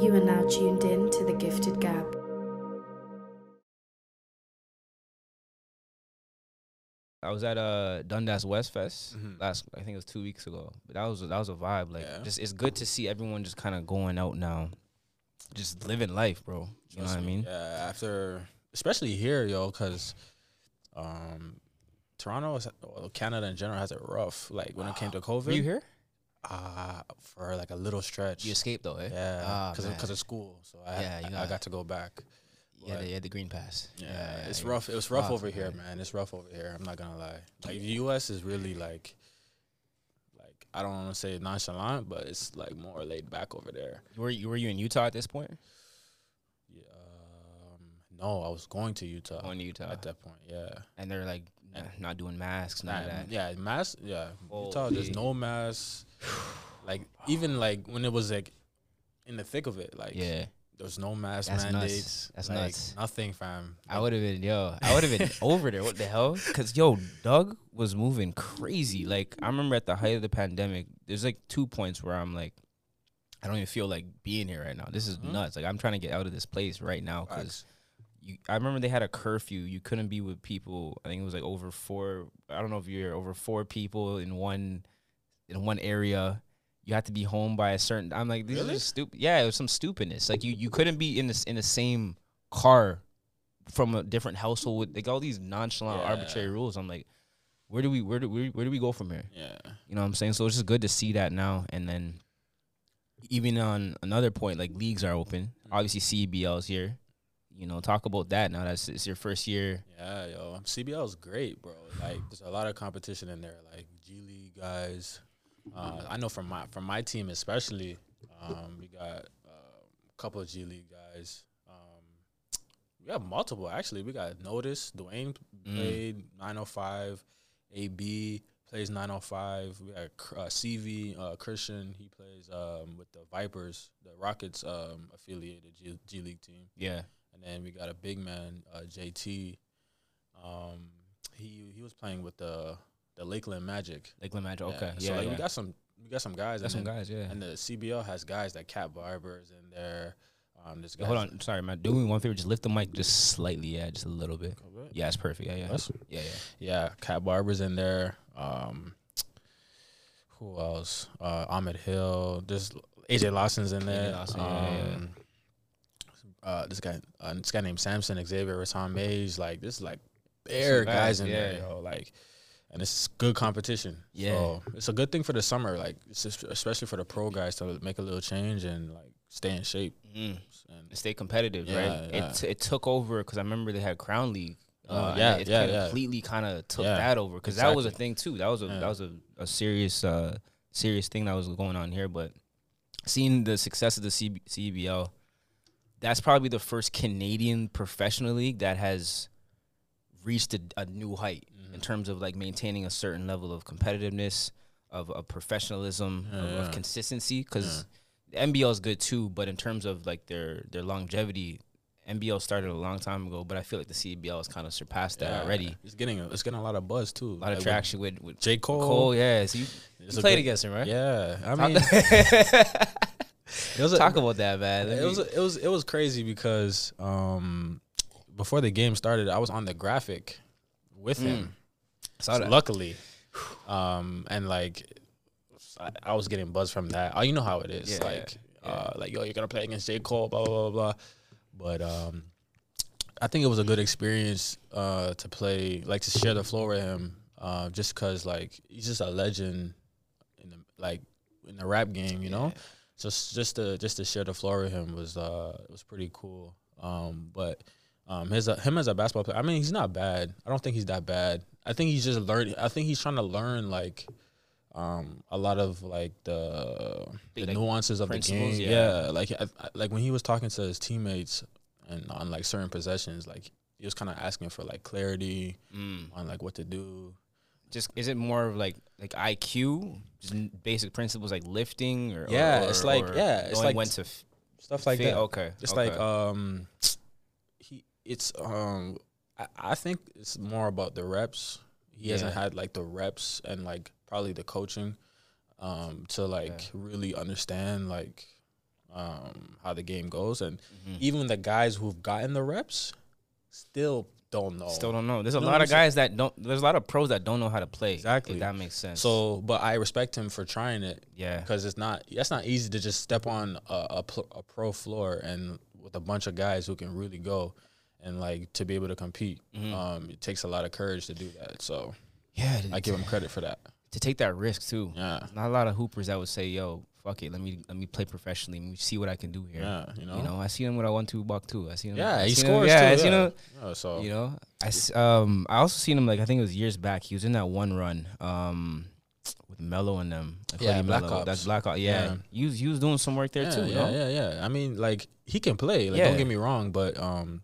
You are now tuned in to the Gifted Gab. I was at uh Dundas West Fest last I think it was two weeks ago. But that was that was a vibe. Like Yeah. just it's good to see everyone just kind of going out now, just living life, bro. You know what I mean? Yeah, after especially here, yo, because um, Toronto, is, well, Canada in general has it rough. Like when it came to COVID, Were you here? Uh, for like a little stretch. You escaped though, eh? yeah, Ah, because man. because of school. So I Yeah, I, I got- to go back. Yeah, But- the, yeah, the green pass. Yeah, it's yeah. rough. It was rough Fuck, over here, man. It's rough over here. I'm not gonna lie. Like the U.S. is really like, like I don't want to say nonchalant, but it's like more laid back over there. Were you were you in Utah at this point? Yeah, um, no, I was going to Utah Going to Utah, at that point. Yeah, and they're like nah, not doing masks, none of that. yeah, mask. Yeah, Utah. There's no mask. Like even like when it was like in the thick of it, like yeah. there's no mask That's nuts. mandates. That's like, nuts. Nothing, fam. I would have been yo. I would have been over there. What the hell? Because yo, Doug was moving crazy. Like I remember at the height of the pandemic, there's like two points where I'm like, I don't even feel like being here right now. This is Mhm. nuts. Like I'm trying to get out of this place right now because I remember they had a curfew. You couldn't be with people. I think it was like over four. I don't know if you're over four people in one in one area. You have to be home by a certain. I'm like, this Really? is stupid. Yeah, it was some stupidness. Like you, you couldn't be in this in the same car from a different household with like all these nonchalant, Yeah. arbitrary rules. I'm like, where do we where do where, where do we go from here? Yeah. You know what I'm saying? So it's just good to see that now. And then even on another point, like leagues are open. Mm. Obviously, CEBL's here. You know, talk about that now. That's it's your first year. Yeah, yo, CEBL is great, bro. Like, there's a lot of competition in there, like G League guys. Uh, I know from my from my team especially, um, we got uh, a couple of G League guys. Um, we have multiple actually. We got Notice, Duane Mm. played 905, AB plays 905. We got uh, CV uh, Christian. He plays um, with the Vipers, the Rockets um, affiliated G, G League team. Yeah. And then we got a big man, uh, JT. Um, he he was playing with the the Lakeland Magic. Lakeland Magic. Yeah, Okay. So Yeah. like yeah. we got some we got some guys. Got and some then- guys. Yeah. And the CBL has guys like Cat Barbers in there. Um, this guy. hold on. Sorry, man. Do me one favor. Just lift the mic just slightly. Yeah, just a little bit. Yeah, it's perfect. Yeah, yeah. That's- Yeah, yeah. Yeah, Cat Barbers in there. Um, who else? Uh, Ahmed Hill. There's AJ Lawson's in there. Lawson, yeah, yeah, yeah. um, Uh, this guy, uh, this guy named Samson Xavier Rathan-Mayes. Like this, is like bare guys, guys in yeah. there, yo. Like, and it's good competition. Yeah. so it's a good thing for the summer. Like, it's especially for the pro guys to make a little change and like stay in shape. Mm. And Stay competitive, Yeah, right? yeah. It t- it took over because I remember they had Crown League. Uh, and yeah, it yeah, yeah. completely kind of took that over because that was a thing too. That was a that was a, a serious uh serious thing that was going on here. But seeing the success of the CB- CEBL, that's probably the first Canadian professional league that has reached a, a new height Mm-hmm. in terms of like maintaining a certain level of competitiveness, of, of professionalism, of, of Yeah. consistency. Because the NBL is good too, but in terms of like their their longevity, NBL started a long time ago, but I feel like the CEBL has kind of surpassed that yeah, already. It's getting it's getting a lot of buzz too. A lot of traction with, with J Cole. Cole. Yeah, so you, you played good- against him, right? Yeah, I mean, it was a, Talk about that, man. It was it was it was crazy because um before the game started, I was on the graphic with him. So luckily, um, and like I, I was getting buzz from that. Oh, you know how it is. Yeah, like, yeah. uh, like yo, you're gonna play against J Cole, blah blah blah blah. But um, I think it was a good experience uh to play, like to share the floor with him, uh, just cause like he's just a legend in the like in the rap game, you know. Just just to just to share the floor with him was uh was pretty cool. Um, but um, his uh, him as a basketball player, I mean, he's not bad. I don't think he's that bad. I think he's just learning. I think he's trying to learn like um a lot of like the the Like, nuances of the game. yeah. Yeah, like I, I- like when he was talking to his teammates and on like certain possessions, like he was kind of asking for like clarity Mm. on like what to do. Just is it more of like like IQ, just basic principles like lifting or Yeah, or- it's like- or yeah, it's like when to f- Stuff like fit? that. Okay, It's okay. like um it's um I, I think it's more about the reps. He hasn't had like the reps and like probably the coaching um to like Yeah. really understand like um, how the game goes, and Mm-hmm. even the guys who've gotten the reps still don't know. Still don't know. There's a You lot of saying? guys that don't. There's a lot of pros that don't know how to play. Exactly. If that makes sense. So, but I respect him for trying it yeah, because it's not that's not easy to just step on a, a, a pro floor and with a bunch of guys who can really go and like to be able to compete. Mm-hmm. Um, it takes a lot of courage to do that. So yeah. I give him credit for that. to take that risk too. Yeah. Not a lot of hoopers that would say, "Yo, fuck it, let me let me play professionally. Let me see what I can do here." Yeah, you know. You know, I see him with a one-two buck too. I see him. Yeah, I he seen him- scores yeah, too. I yeah. him. Yeah, so You know, I um I also seen him like I think it was years back. He was in that one run um with Mello and them. Like Yeah, Black Mello. Ops. That's Black Ops. Yeah. Yeah. he was he was doing some work there yeah, too. yeah, no? yeah, yeah. I mean, like he can play. Like, Yeah. don't get me wrong, but um,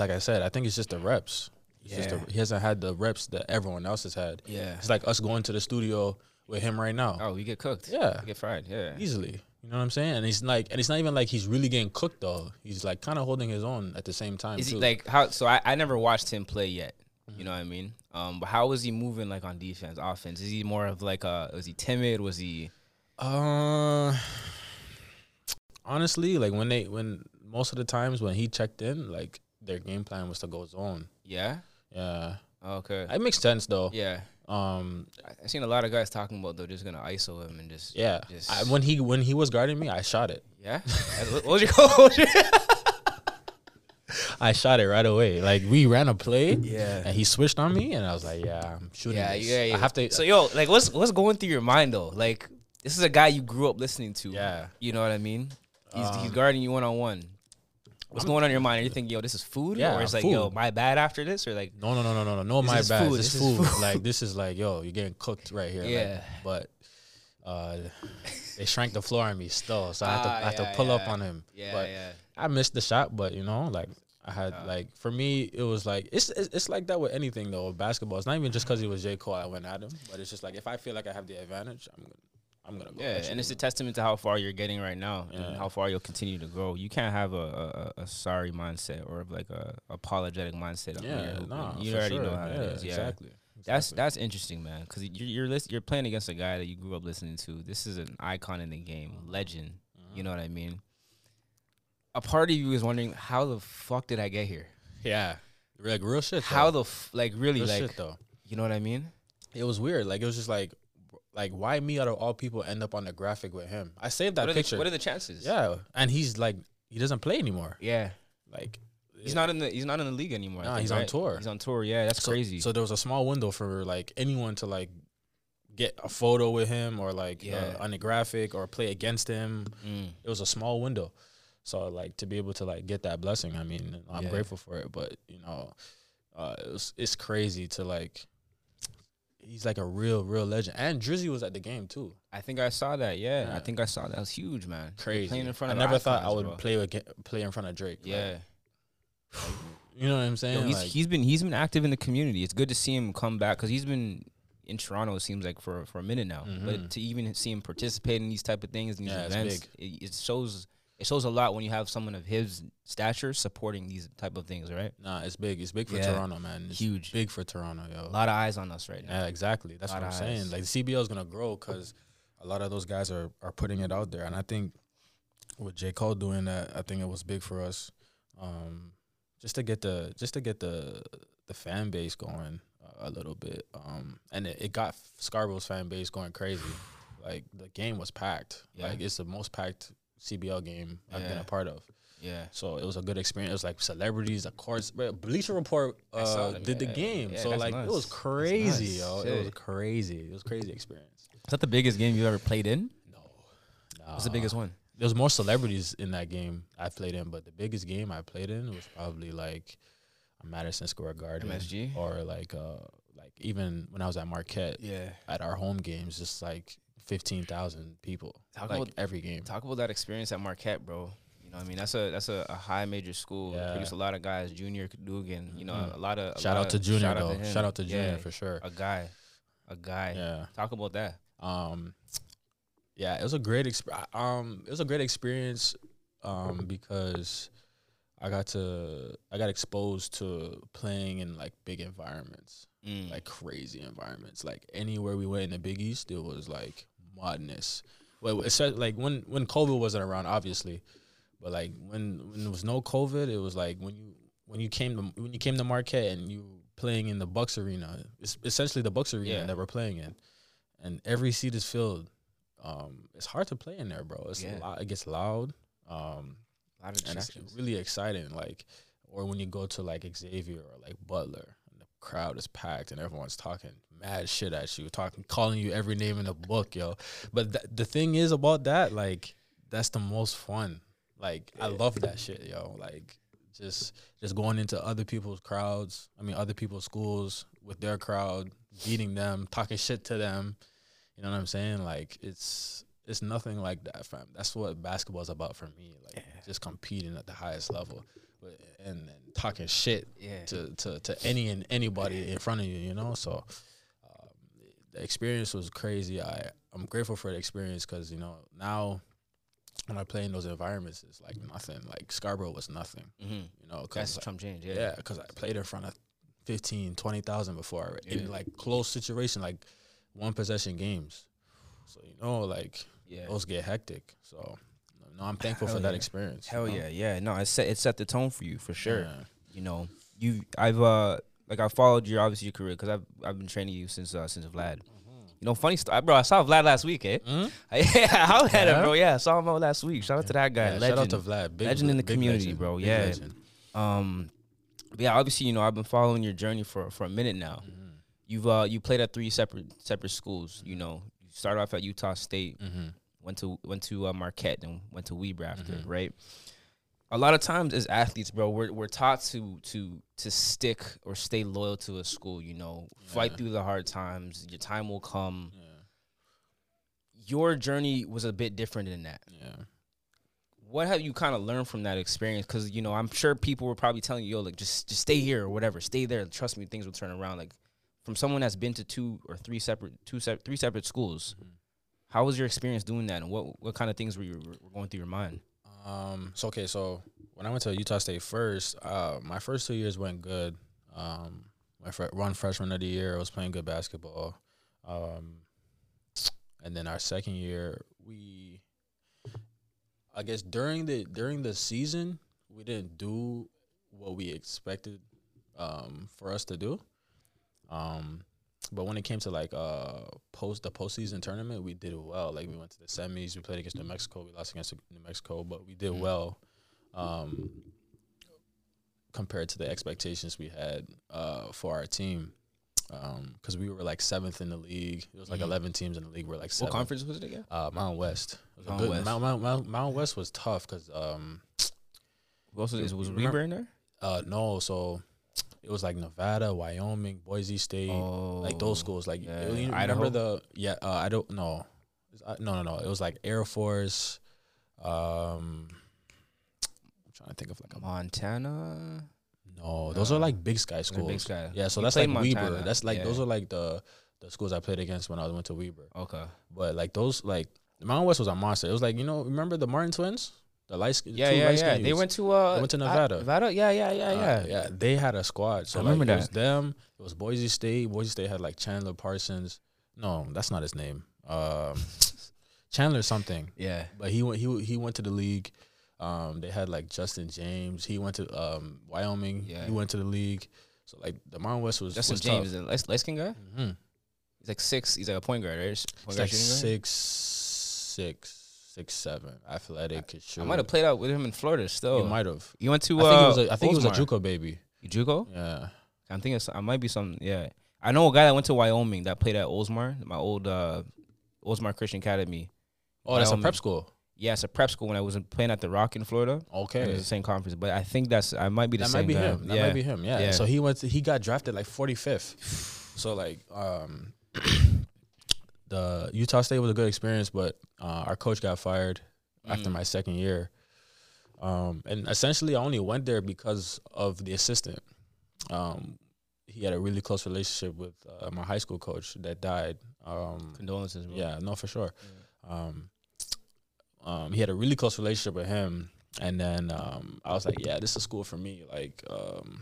like I said, I think it's just the reps. It's just Yeah. the, he hasn't had the reps that everyone else has had. Yeah. It's like us going to the studio with him right now, Oh, we get cooked. Yeah. we get fried. Yeah. easily. You know what I'm saying? And he's like, and it's not even like he's really getting cooked though. He's like kind of holding his own at the same time. Is he like how? So I, I never watched him play yet. Mm-hmm. You know what I mean? Um, but how was he moving like on defense, offense? Is he more of like a? Was he timid? Was he? Uh, honestly, like when they when most of the times when he checked in, like their game plan was to go zone. Yeah. Yeah, Okay. it makes sense though. yeah. Um, I, I seen a lot of guys talking about they're just gonna ISO him and just. yeah. Just- I, when he when he was guarding me, I shot it. Yeah. what was your coach? I shot it right away. Like we ran a play, Yeah. and he switched on me, and I was like, "Yeah, I'm shooting." yeah, this. yeah, yeah. I have to. So yo, like, what's what's going through your mind though? Like, this is a guy you grew up listening to. Yeah. You know what I mean? He's he's Um, guarding you one on one. What's going on in your mind? Are you thinking, yo, this is food? Yeah, Or it's like, yo, my bad after this? Or like, no, no, no, no, no, no, no. My is bad. food, This, this is is food. food. like this is like, yo, you're getting cooked right here. like, Yeah. but uh, they shrank the floor on me still, so I had to Ah, I had yeah, to pull up on him. yeah, but yeah. I missed the shot, but you know, like I had Uh. like for me, it was like it's it's, it's like that with anything though. Basketball, it's not even just because it was J Cole I went at him, but it's just like if I feel like I have the advantage, I'm gonna I'm gonna go. Yeah, and it's a testament to how far you're getting right now and Yeah. how far you'll continue to grow. You can't have a, a, a sorry mindset or like a apologetic mindset. yeah, hooping. nah, you already sure. know how yeah, it is. Yeah, exactly. that's exactly. that's interesting, man. Because you're you're, list, you're playing against a guy that you grew up listening to. This is an icon in the game, mm-hmm. legend. You mm-hmm. know what I mean? A part of you is wondering how the fuck did I get here? yeah, like real shit. How the f- like really real like shit though. you know what I mean? It was weird. Like it was just like, like why me out of all people end up on the graphic with him? I saved that What picture. the, what are the chances? yeah, and he's like he doesn't play anymore. yeah. Like He's not in the he's not in the league anymore. Nah, think, he's on tour. He's on tour. Yeah, that's so, crazy. So there was a small window for like anyone to like get a photo with him or like Yeah. uh, on the graphic or play against him. Mm. It was a small window. So like to be able to like get that blessing, I mean, I'm Yeah. grateful for it. But you know, uh, it was it's crazy to like. He's like a real, real legend, and Drizzy was at the game too. I think I saw that. Yeah, I think I saw that. It was huge, man. Crazy. Playing in front I never thought I would bro. play with, play in front of Drake. like, Yeah, you know what I'm saying? Yo, he's Like, he's been he's been active in the community. It's good to see him come back because he's been in Toronto. It seems like for for a minute now. Mhm. But to even see him participate in these type of things, these Yeah, events, it, it shows it shows a lot when you have someone of his stature supporting these type of things, right? nah, it's big. It's big for Yeah. Toronto, man. It's Huge. big for Toronto, yo. A lot of eyes on us right now. Yeah, exactly. That's what I'm saying. eyes. Like the CEBL is gonna grow because a lot of those guys are are putting it out there, and I think with J Cole doing that, I think it was big for us, um, just to get the just to get the the fan base going a little bit, um, and it, it got Scarborough's fan base going crazy. like the game was packed. Yeah. Like it's the most packed CEBL game I've been a part of. Yeah. So it was a good experience. It was like celebrities, of course. Bleacher Report uh, did the game. So like it was crazy, nuts. yo. It was crazy. It was crazy experience. Is that the biggest game you ever played in? No. What's the biggest one? There was more celebrities in that game I played in, but the biggest game I played in was probably like a Madison Square Garden, MSG? or like uh like even when I was at Marquette Yeah. at our home games, just like fifteen thousand people, Talk like about- every game. Talk about that experience at Marquette, bro. You know, I mean, that's a that's a, a high major school. Yeah. Produced a lot of guys. Junior Cadougan. You know, Mhm. a lot of a Shout lot out to of- Junior shout though. him. Shout out to Junior for sure. A guy, a guy. Yeah. Talk about that. um yeah it was a great exp- um it was a great experience um because i got to i got exposed to playing in like big environments Mm. like crazy environments like anywhere we went in the big east it was like madness Well, it's like when when COVID wasn't around, obviously, but like when when there was no COVID, it was like when you when you came to when you came to Marquette and you playing in the Bucks arena. It's essentially the Bucks arena Yeah. that we're playing in, and every seat is filled. Um, it's hard to play in there, bro. It's Yeah. a lot, it gets loud. Um, A lot of and it's really exciting. Like, or when you go to like Xavier or like Butler, crowd is packed and everyone's talking mad shit at you, talking, calling you every name in the book, yo. But th- the thing is about that, like, that's the most fun. Like, I love that shit, yo. Like, just just going into other people's crowds. I mean, other people's schools with their crowd, beating them, talking shit to them. You know what I'm saying? Like, it's it's nothing like that, fam. That's what basketball's about for me. Like, just competing at the highest level, but, and, and talking shit Yeah. to, to, to any and anybody in front of you, you know. So um, the experience was crazy. I I'm grateful for the experience because you know now when I play in those environments, it's like nothing. Like Scarborough was nothing, Mm-hmm. you know. That's like, Trump change. Yeah. yeah, because I played in front of 15, 20,000 before Yeah. in like close situation, like one possession games. So you know, like Yeah. those get hectic. So I'm thankful Hell for that experience. Hell you know? yeah, yeah. No, it set it set the tone for you for sure. Yeah. You know, you I've uh like I followed your obviously your career because I've I've been training you since uh since Vlad. You know, funny story, bro. I saw Vlad last week, eh? Mhm. yeah, how had him, Yeah? bro? Yeah, I saw him out last week. Shout out to that guy, Yeah, legend. Shout out to Vlad, big, Legend in the community, legend, bro. big Yeah. legend. Um, but yeah, obviously, you know, I've been following your journey for for a minute now. Mhm. You've uh you played at three separate separate schools. You know, you started off at Utah State, Mhm. Went to went to uh, Marquette, and went to Weber after, Mhm. right? A lot of times as athletes, bro, we're we're taught to to to stick or stay loyal to a school. You know, fight through the hard times. Your time will come. Yeah. Your journey was a bit different than that. Yeah. what have you kind of learned from that experience? Because you know, I'm sure people were probably telling you, "Yo, like just just stay here or whatever, stay there. Trust me, things will turn around." Like from someone that's been to two or three separate two se- three separate schools, Mhm. How was your experience doing that, and what what kind of things were you were going through your mind? Um. So okay. So when I went to Utah State first, uh, my first two years went good. Um, my fr- one freshman of the year, I was playing good basketball. Um, and then our second year, we, I guess during the during the season, we didn't do what we expected, um, for us to do. Um, but when it came to like uh post the postseason tournament, we did well. Like we went to the semis, we played against New Mexico, we lost against New Mexico, but we did Mhm. well. Um, compared to the expectations we had uh for our team, because we were like seventh in the league. It was like Mhm. eleven teams in the league. We're like What conference was it again? Uh, Mount West. Mount West. Mount, Mount, Mount, Mount West was tough because um else was, was Weber in there? uh no so it was like Nevada, Wyoming, Boise State, like those schools. Like yeah. you remember Idaho? the yeah uh, I don't know Uh, no no no it was like Air Force. Um, I'm trying to think of like a Montana. no those are like Big Sky schools. Big Sky. Yeah, so You that's like Weber. That's like those yeah. are like the the schools I played against when I went to Weber. Okay. But like those like Mount West was a monster. It was like you know remember the Martin twins, the light skin. Yeah, yeah, yeah. They went to uh They went to I- Nevada. Nevada. Yeah, yeah, yeah, yeah. Uh, yeah, they had a squad. So I like, remember it was them. It was Boise State. Boise State had like Chandler Parsons. No, that's not his name. Um, Chandler something. Yeah. But he went. He he went to the league. Um, they had like Justin James. He went to um Wyoming. Yeah. He went to the league. So like the Mountain West was Justin was James is Tough. a light skin guy. hmm He's like six. He's like a point guard, right? Point He's guard, like shooting guard? six, six, seven. Athletic. could I might have played out with him in Florida still. You might have. You went to I uh, think he was a, I think he was a. JUCO baby. JUCO? Yeah. I'm thinking I might be some. Yeah, I know a guy that went to Wyoming that played at Oldsmar, my old uh, Oldsmar Christian Academy. Oh, that's a prep school. Yeah, it's a prep school when I was playing at the Rock in Florida. Okay. It was the same conference, but I think that's I might be the that same might be guy. him. That yeah. might be him. Yeah. Yeah. So he went. To, he got drafted like forty fifth. So like, um, the Utah State was a good experience, but uh, our coach got fired after Mm. my second year. Um, and essentially, I only went there because of the assistant. Um, he had a really close relationship with uh, my high school coach that died. Um, Condolences, bro. yeah, no, for sure. Um, um, he had a really close relationship with him, and then um, I was like, yeah, this is school for me. Like, um,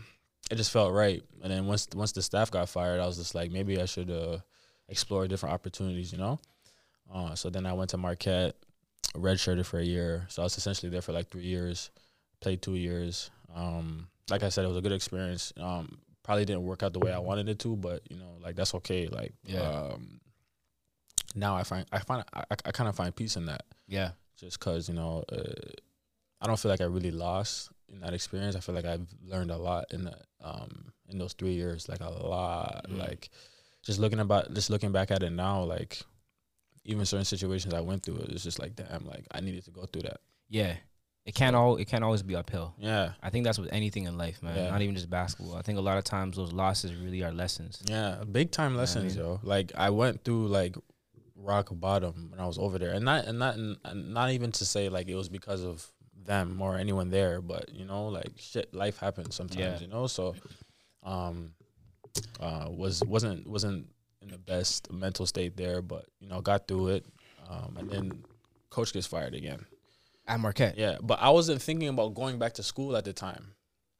it just felt right. And then once once the staff got fired, I was just like, maybe I should uh, explore different opportunities, you know. Uh, so then I went to Marquette, redshirted for a year. So I was essentially there for like three years, played two years. Um, like I said, it was a good experience. Um, probably didn't work out the way I wanted it to, but you know, like that's okay. Like, Yeah. um, now I find I find I, I kind of find peace in that, Yeah. just because you know, uh, I don't feel like I really lost in that experience. I feel like I've learned a lot in that um in those three years, like a lot. Mm. Like just looking about, just looking back at it now, like even certain situations I went through, it's just like damn, like I needed to go through that. Yeah. It can't all it can't always be uphill. Yeah, I think that's with anything in life, man. Yeah. Not even just basketball. I think a lot of times those losses really are lessons. yeah, big time lessons, mean? yo. Like I went through like rock bottom when I was over there, and not and not and not even to say like it was because of them or anyone there, but you know, like shit, life happens sometimes, Yeah. you know. So, um, uh, was wasn't wasn't in the best mental state there, but you know, got through it, um, and then coach gets fired again. At Marquette. Yeah, but I wasn't thinking about going back to school at the time.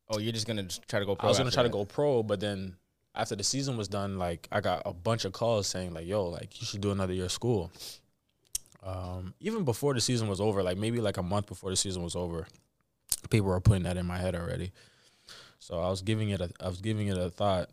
Oh, you're just gonna just try to go pro. I was gonna try to go pro, but then after the season was done, like I got a bunch of calls saying like, "Yo, like you should do another year of school." Um, even before the season was over, like maybe like a month before the season was over, people were putting that in my head already. So I was giving it a, I was giving it a thought.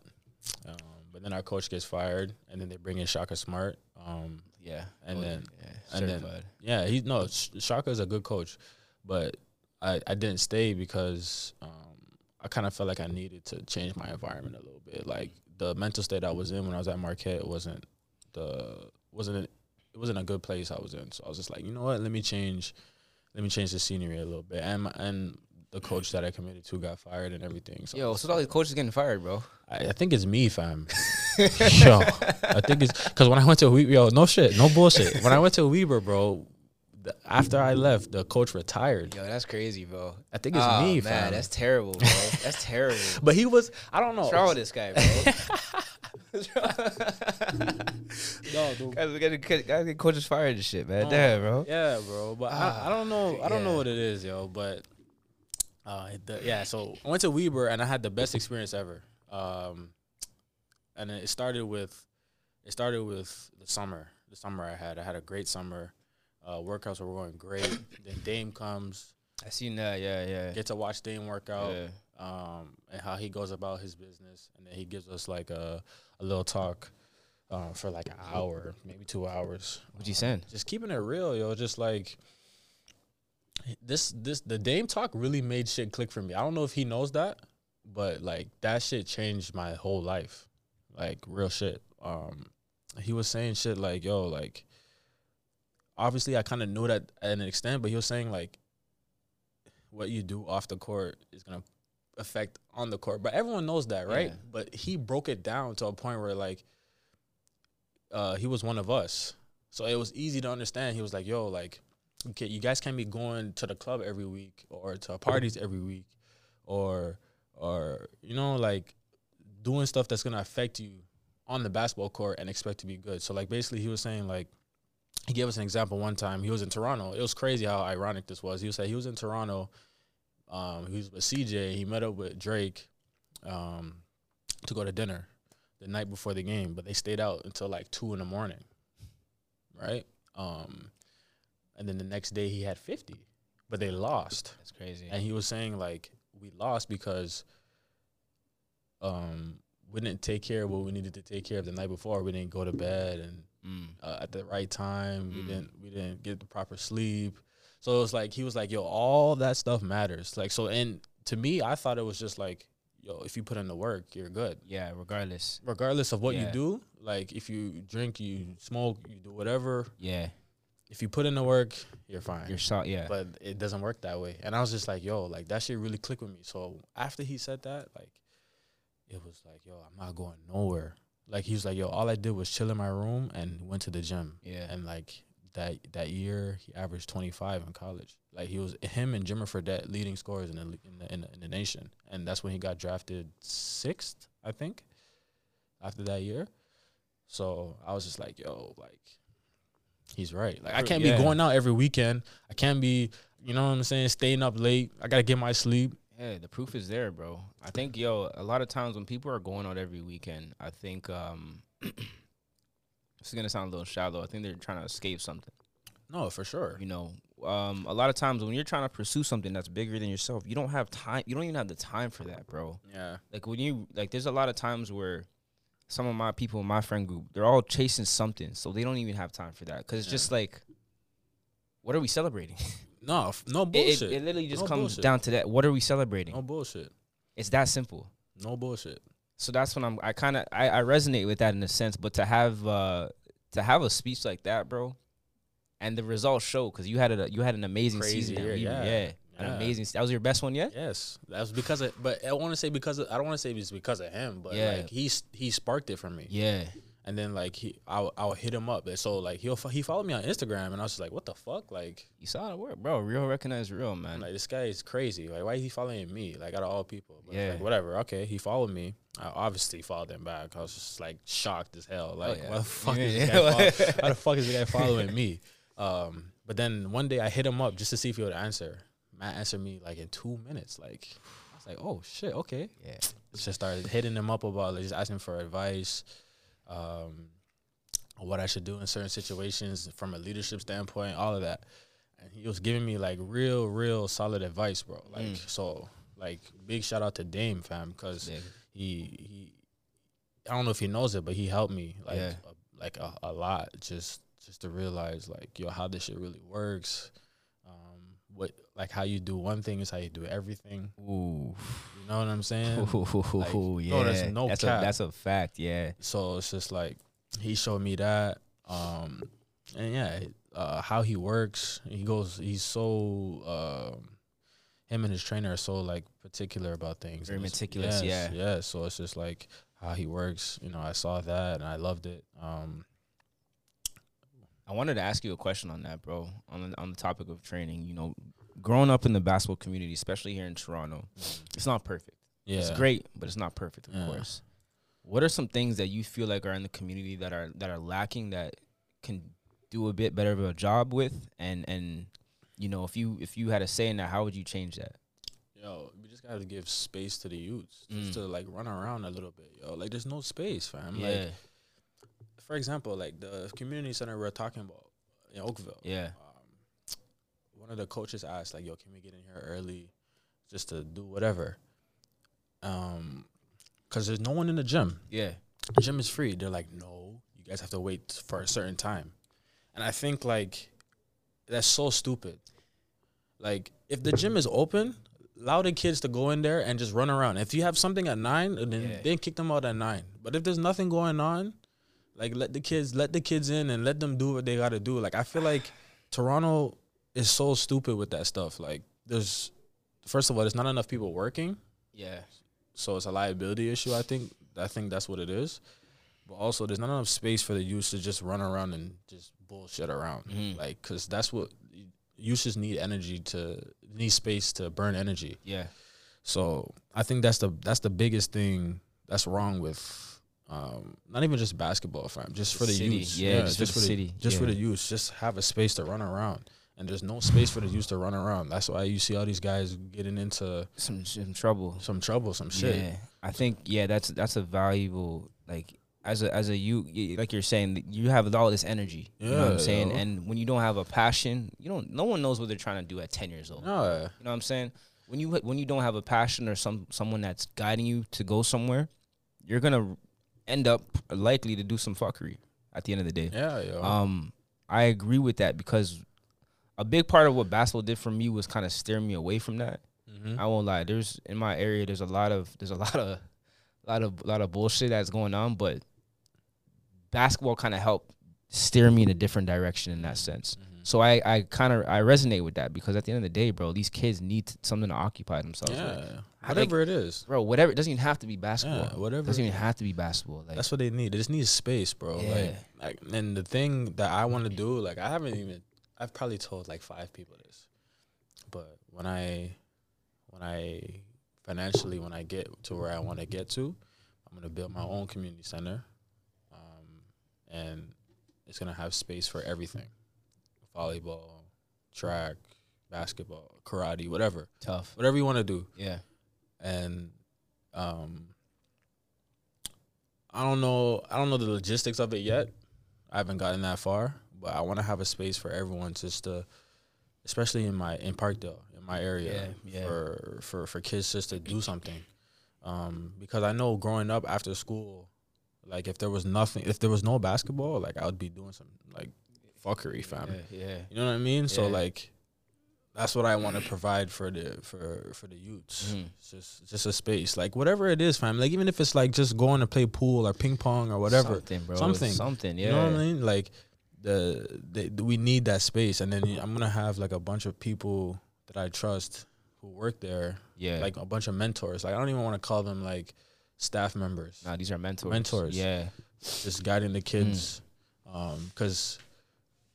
Um, but then our coach gets fired, and then they bring in Shaka Smart. Um, Yeah. And Oh, then- yeah, and then- certified. yeah, he no Sh- Shaka is a good coach, but I I didn't stay because um, I kind of felt like I needed to change my environment a little bit. Like the mental state I was in when I was at Marquette wasn't the wasn't it wasn't a good place I was in. So I was just like, you know what, let me change, let me change the scenery a little bit. And my, and the coach that I committed to got fired and everything. So Yo, so all these coaches getting fired, bro. I, I think it's me, fam. yo, I think it's because when I went to Weber, yo, no shit, no bullshit. When I went to Weber, bro, the, after I left, the coach retired. Yo, that's crazy, bro. I think it's Oh, me, man. fam. That's terrible, bro. that's terrible. but he was, I don't know. What's wrong with this guy, bro? No, dude. guys, we gotta get, gotta get coaches fired and shit, man. No. Damn, bro. Yeah, bro. But I, I don't know. I don't know what it is, yo. But uh, the, yeah. So I went to Weber and I had the best experience ever. Um, and it started with, it started with the summer. The summer I had, I had a great summer. Uh, workouts were going great. then Dame comes, I seen that. Yeah, yeah. get to watch Dame workout. yeah. um, and how he goes about his business, and then he gives us like a a little talk uh, for like an hour, maybe two hours. What'd you send? Just keeping it real, yo. Just like this, this the Dame talk really made shit click for me. I don't know if he knows that, but like that shit changed my whole life, like real shit. Um, he was saying shit like, yo, like obviously I kind of knew that at an extent, but he was saying like what you do off the court is gonna affect on the court. But everyone knows that, right? Yeah. But he broke it down to a point where like uh he was one of us. So it was easy to understand. He was like, yo, like okay, you guys can't be going to the club every week or to parties every week or or you know, like doing stuff that's gonna affect you on the basketball court and expect to be good. So like basically he was saying like he gave us an example one time. He was in Toronto. It was crazy how ironic this was. He saying he was in Toronto. Um, he was with CJ. He met up with Drake um, to go to dinner the night before the game, but they stayed out until like two in the morning, right? Um, and then the next day he had fifty, but they lost. That's crazy. And he was saying like we lost because um we didn't take care of what we needed to take care of the night before. We didn't go to bed and Mm. uh, at the right time. We Mm. didn't we didn't get the proper sleep. So it was like he was like, yo, all that stuff matters. Like so and to me, I thought it was just like, yo, if you put in the work, you're good. Yeah, regardless. Regardless of what you do, like if you drink, you smoke, you do whatever, Yeah. If you put in the work, you're fine. You're shot. Yeah. But it doesn't work that way. And I was just like, yo, like that shit really clicked with me. So after he said that, like, it was like, yo, I'm not going nowhere. Like he was like, yo, all I did was chill in my room and went to the gym. yeah. And like that that year, he averaged 25 in college. Like he was him and Jimmer Fredette leading scorers in the in the, in the in the nation. And that's when he got drafted sixth, I think. After that year, so I was just like, yo, like he's right. Like I can't Yeah. be going out every weekend. I can't be, you know what I'm saying, staying up late. I gotta get my sleep. Yeah, the proof is there, bro. I think yo, a lot of times when people are going out every weekend, I think um It's gonna sound a little shallow. I think they're trying to escape something. No, for sure. You know, um, a lot of times when you're trying to pursue something that's bigger than yourself, you don't have time. You don't even have the time for that, bro. Yeah. Like when you like, there's a lot of times where some of my people in my friend group, they're all chasing something, so they don't even have time for that. Cause it's Yeah. just like, what are we celebrating? No, no It- bullshit. It, it literally just No comes bullshit. down to that. What are we celebrating? no bullshit. It's that simple. No bullshit. So that's when I'm. I kind of I, I resonate with that in a sense. But to have uh to have a speech like that, bro, and the results show because you had a you had an amazing Crazy season. year, we- yeah. An amazing. That was your best one yet. Yes, that was because of. But I want to say because of, I don't want to say it's because of him, but Yeah. like he he sparked it for me. Yeah. And then like he, I'll, I'll hit him up. And so like he'll he followed me on Instagram, and I was just like, what the fuck, like. You saw the work, bro. Real recognize real, man. Like this guy is crazy. Like, why is he following me? Like, out of all people. But Yeah. Like, whatever. Okay, he followed me. I obviously followed him back. I was just like shocked as hell. Like, Oh, yeah. why the fuck Yeah, is this guy? Follow- how the fuck is the guy following me? Um, but then one day I hit him up just to see if he would answer. Matt answered me like in two minutes. Like, I was like, oh shit, okay. yeah. Just started hitting him up about like, just asking for advice. Um, what I should do in certain situations from a leadership standpoint, all of that. And he was giving me like real, real solid advice, bro. Like Mm. so, like big shout out to Dame fam because Yeah. he he, I don't know if he knows it, but he helped me like Yeah. a, like a, a lot just just to realize like yo how this shit really works. Like how you do one thing is how you do everything. Ooh. You know what I'm saying? Ooh, no, yeah. there's no that's cap. a that's a fact. Yeah. So it's just like he showed me that, um, and yeah, uh, how he works. He goes. He's so. Um, him and his trainer are so like particular about things. Very meticulous, yes, yeah. yeah. So it's just like how he works. You know, I saw that and I loved it. Um, I wanted to ask you a question on that, bro. On the, on the topic of training, you know, growing up in the basketball community, especially here in Toronto, it's not perfect. yeah, It's great, but it's not perfect, of Yeah. course. What are some things that you feel like are in the community that are that are lacking that can do a bit better of a job with? And and you know, if you if you had a say in that, how would you change that? Yo, we just gotta give space to the youths Mm. just to like run around a little bit. Yo, like there's no space, fam. yeah, Like for example, like the community center we're talking about in Oakville. yeah, um, one of the coaches asked like, "Yo, can we get in here early, just to do whatever?" Um, because there's no one in the gym. yeah, The gym is free. They're like, "No, you guys have to wait for a certain time," and I think like that's so stupid. Like, if the gym is open, allow the kids to go in there and just run around. If you have something at nine, then Yeah. then kick them out at nine. But if there's nothing going on, like let the kids let the kids in and let them do what they got to do. Like I feel like Toronto is so stupid with that stuff. Like there's first of all, there's not enough people working, yeah, so it's a liability issue. I think I think that's what it is. But also, there's not enough space for the youth to just run around and just bullshit around. Mhm. Like, cause that's what youth just need energy to need space to burn energy. yeah, So I think that's the that's the biggest thing that's wrong with um, not even just basketball, fam. Just for the City, youth, yeah, just for the city, just for the youth. Just have a space to run around, and there's no space for the youth to run around. That's why you see all these guys getting into some some trouble. some trouble, some shit. Yeah, I think yeah, that's that's a valuable like as a as a you like you're saying you have all this energy. you know what I'm saying? yo. And when you don't have a passion, you don't. No one knows what they're trying to do at ten years old. No, You know what I'm saying? When you when you don't have a passion or some someone that's guiding you to go somewhere, you're gonna end up likely to do some fuckery at the end of the day. yeah, yo. Um, I agree with that because a big part of what basketball did for me was kind of steer me away from that. Mhm. I won't lie. There's in my area. There's a lot of there's a lot of lot of lot of bullshit that's going on, but basketball kind of helped steer me in a different direction in that sense. Mhm. So I I kind of I resonate with that because at the end of the day, bro, these kids need something to occupy themselves with. Yeah, I whatever it is. Bro, whatever. It doesn't even have to be basketball. Yeah, whatever. It doesn't even have to be basketball. Like That's what they need. They just need space, bro. Yeah. Like, like, and the thing that I want to do, like, I haven't even. I've probably told like five people this, but when I, when I financially, when I get to where I want to get to, I'm gonna build my own community center, um, and it's gonna have space for everything, volleyball, track, basketball, karate, whatever, tough. whatever you want to do. Yeah. and um I don't know I don't know the logistics of it yet, I haven't gotten that far, but I want to have a space for everyone just to, especially in my in Parkdale, in my area, Yeah, yeah. for for for kids just to do something. Um, because I know growing up after school, like if there was nothing, if there was no basketball, like I would be doing some like fuckery, fam. Yeah, yeah. You know what I mean? So like, that's what I want to provide for the for for the youths. Mhm. Just just a space, like whatever it is, fam. Like even if it's like just going to play pool or ping pong or whatever. Something, bro. Something. Something, yeah. You know what I mean? Like the, the we need that space, and then I'm gonna have like a bunch of people that I trust who work there, Yeah. like a bunch of mentors. Like I don't even want to call them like staff members, nah, these are mentors. Mentors. Yeah. just guiding the kids, Mm. because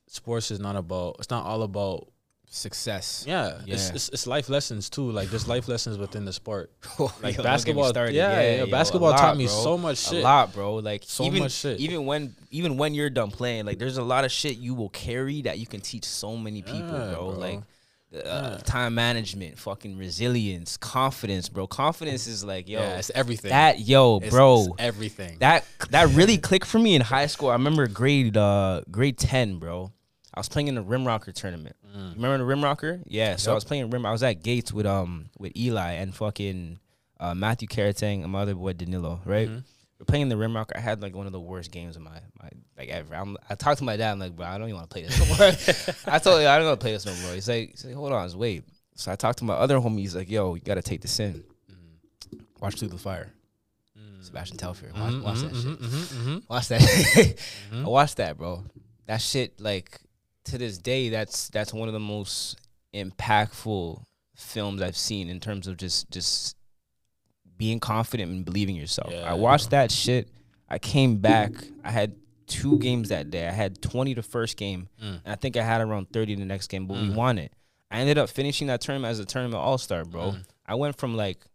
sports is not about. It's not all about Success. yeah, It's, Yeah. it's it's life lessons too. Like there's life lessons within the sport. Like Yo, don't get me basketball, started. yeah, yeah, yo, basketball lot, taught me bro. so much shit. A lot, bro. Like So even, much shit. Even when even when you're done playing, like there's a lot of shit you will carry that you can teach so many people, Yeah, bro. bro. Like uh, Yeah. time management, fucking resilience, confidence, bro. Confidence is like, yo, yeah, it's everything. that yo, It's- bro. it's everything. that that really clicked for me in high school. I remember grade uh grade ten, bro. I was playing in the Rim Rocker tournament. Mm. Remember the Rim Rocker? Yeah. So I was playing Rim. I was at Gates with um with Eli and fucking uh, Matthew Karatang and my other boy Danilo. Right. Mhm. We're playing the Rim Rocker. I had like one of the worst games of my my like ever. I'm, I talked to my dad. I'm like, bro, I don't even want to play this no more. I told him I don't want to play this no more. He's like, he's like, hold on, wait. So I talked to my other homie. He's like, yo, you got to take this in. Watch Through the Fire. Sebastian Telfair. Watch, Mhm, watch that mhm, shit. mhm, mhm. Watch that. I watched that, bro. That shit, like to this day, that's that's one of the most impactful films I've seen in terms of just just being confident and believing yourself. Yeah, I watched that shit. I came back. I had two games that day. I had 20 the first game, Mm. and I think I had around 30 the next game, but we Mm. won it. I ended up finishing that tournament as a tournament all star, bro. Mm. I went from like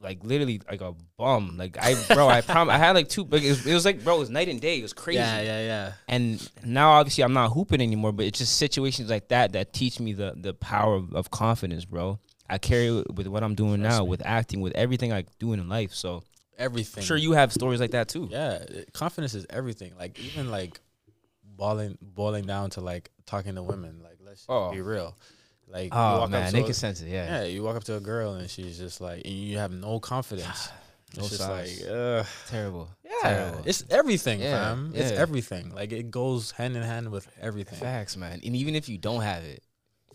like literally like a bum. Like I bro, I prom I had like two like it was, it was like bro, it was night and day. It was crazy. Yeah, yeah, yeah. And now obviously I'm not hooping anymore, but it's just situations like that that teach me the the power of, of confidence, bro. I carry it with what I'm doing Trust now, me. with acting, with everything I do in life. So Everything. I'm sure you have stories like that too. Yeah, confidence is everything. Like even like balling, boiling down to like talking to women. Like let's Oh. be real. Like you Oh walk man, up they can a, sense it. Yeah. yeah, you walk up to a girl and she's just like, and you have no confidence. No it's just sauce. like, uh, Terrible. yeah, Terrible. it's everything, Yeah, fam. It's everything. Like it goes hand in hand with everything. Facts, man. And even if you don't have it,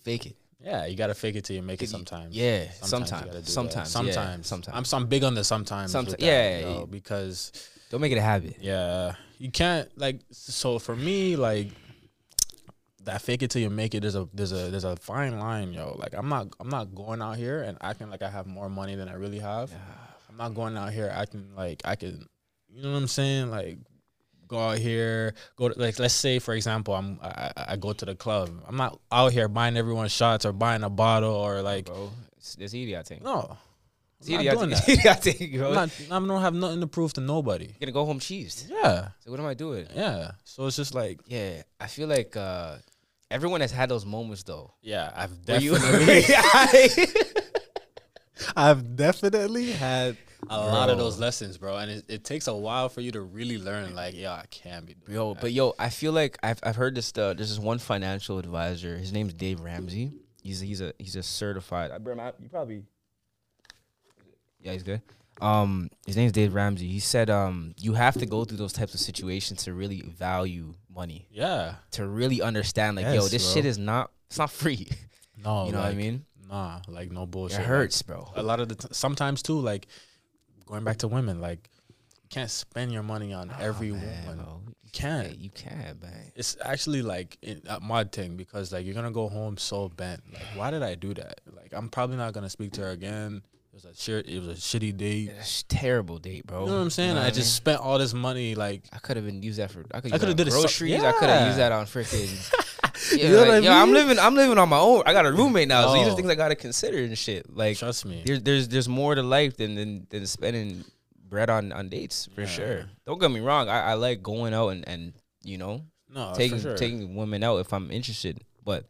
fake it. Yeah, you gotta fake it till you make it. Sometimes. yeah, you sometimes, sometimes, yeah, Sometimes. sometimes. I'm so I'm big on the sometimes. Somet- with that, yeah, yo, yeah. because Don't make it a habit. Yeah, you can't like. So for me, like that fake it till you make it. There's a there's a there's a fine line, yo. Like I'm not I'm not going out here and acting like I have more money than I really have. I'm not going out here acting like I can. You know what I'm saying? Like go out here, go to, like let's say for example, I'm I, I- I go to the club. I'm not out here buying everyone shots or buying a bottle or like bro. It's, it's idiot thing. no. It's I'm not doing that. Idiot bro. I'm not. I don't have nothing to prove to nobody. You're gonna go home cheesed. Yeah, So what am I doing? yeah. So it's just like Yeah, I feel like uh, everyone has had those moments though. yeah, I've definitely. I've definitely had a lot of those lessons, bro, and it, it takes a while for you to really learn. Like, yeah, I can be. Yo, that. but yo, I feel like I've I've heard this. Uh, there's this one financial advisor. His name's Dave Ramsey. He's he's a he's a certified. I, bro, I- you probably. Yeah, he's good. Um, his name's Dave Ramsey. He said, um, you have to go through those types of situations to really value money, yeah, To really understand, like, yo, this bro. shit is not, it's not free. no, you know what I mean? Nah, like no It bullshit. Like, hurts, bro. a lot of the t- sometimes too, like going back to women, like you can't spend your money on every Oh, man, woman. bro. You can't. Yeah, you can, man. It's actually like it, a mod thing because like you're gonna go home so bent. Like, why did I do that? Like, I'm probably not gonna speak to her again. It was a shit. It was a shitty date. It's terrible date, bro. You know what I'm saying? know I what just spent all this money. Like, I could have been used that for. I could. Have did it so- groceries. I could have used that on freaking. yeah, You know what like, I yo, I'm living. I'm living on my own. I got a roommate now, so these are Oh. things I gotta consider and shit. Like, trust me. there's there's there's more to life than than, than spending bread on on dates for Yeah. sure. Don't get me wrong. I, I like going out and and you know No, taking Oh, sure. taking women out if I'm interested, but.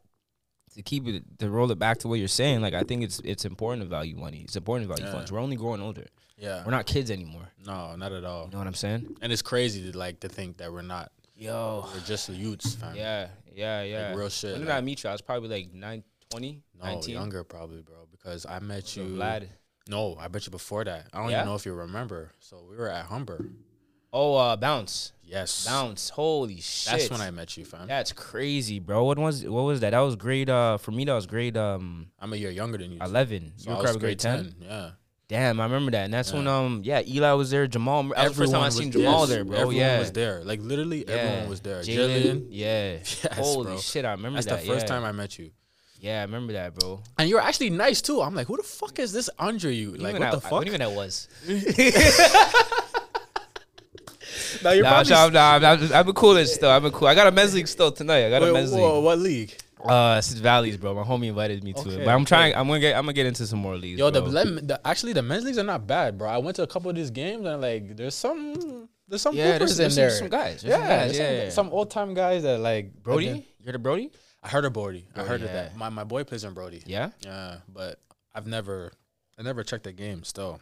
To keep it, to roll it back to what you're saying, like I think it's it's important to value money. It's important to value Yeah. funds. We're only growing older. yeah. We're not kids anymore. No, not at all. You know what I'm saying? And it's crazy to like to think that we're not Yo. We're just youths, fam. Yeah, yeah, yeah. real shit, When did like- I meet you? I was probably like 9, 20, No, 19. younger probably, bro. Because I met you. Vlad. No, I bet you before that. I don't Yeah? even know if you remember. So we were at Humber. Oh, uh, bounce, Yes. bounce. Holy shit. That's when I met you, fam. That's crazy, bro. What was what was that? That was grade. Uh, for me, that was grade um I'm a year younger than you. eleven. So you were probably grade ten. Yeah. Damn, I remember that. And that's when um yeah Eli was there. Jamal. That was the first time I was- seen Jamal yes, there, bro. Everyone yeah. was there. Like literally, Yeah. everyone was there. Jalen. Jillian. Yeah. Yes, Holy bro. shit, I remember That's that. That's the first yeah. time I met you. Yeah, I remember that, bro. And you were actually nice too. I'm like, who the fuck is this Andre? You like what I- the fuck? What do you mean that was? no, you're Nah, probably nah, nah, I'm, I'm cool still. I'm cool. I got a men's league still tonight. I got a Wait, men's whoa, league. what league? Uh, it's Valleys, bro. My homie invited me to it, but I'm okay. trying. I'm gonna get. I'm gonna get into some more leagues. Yo, the, the actually the men's leagues are not bad, bro. I went to a couple of these games and like there's some there's some yeah, there's, in there's there. some, some guys. There's yeah, some guys. yeah, some, yeah. some old time guys that like Brody. You heard of Brody. I heard of Brody. I Brody, heard of that. My my boy plays in Brody. Yeah, Yeah, but I've never I never checked the game still.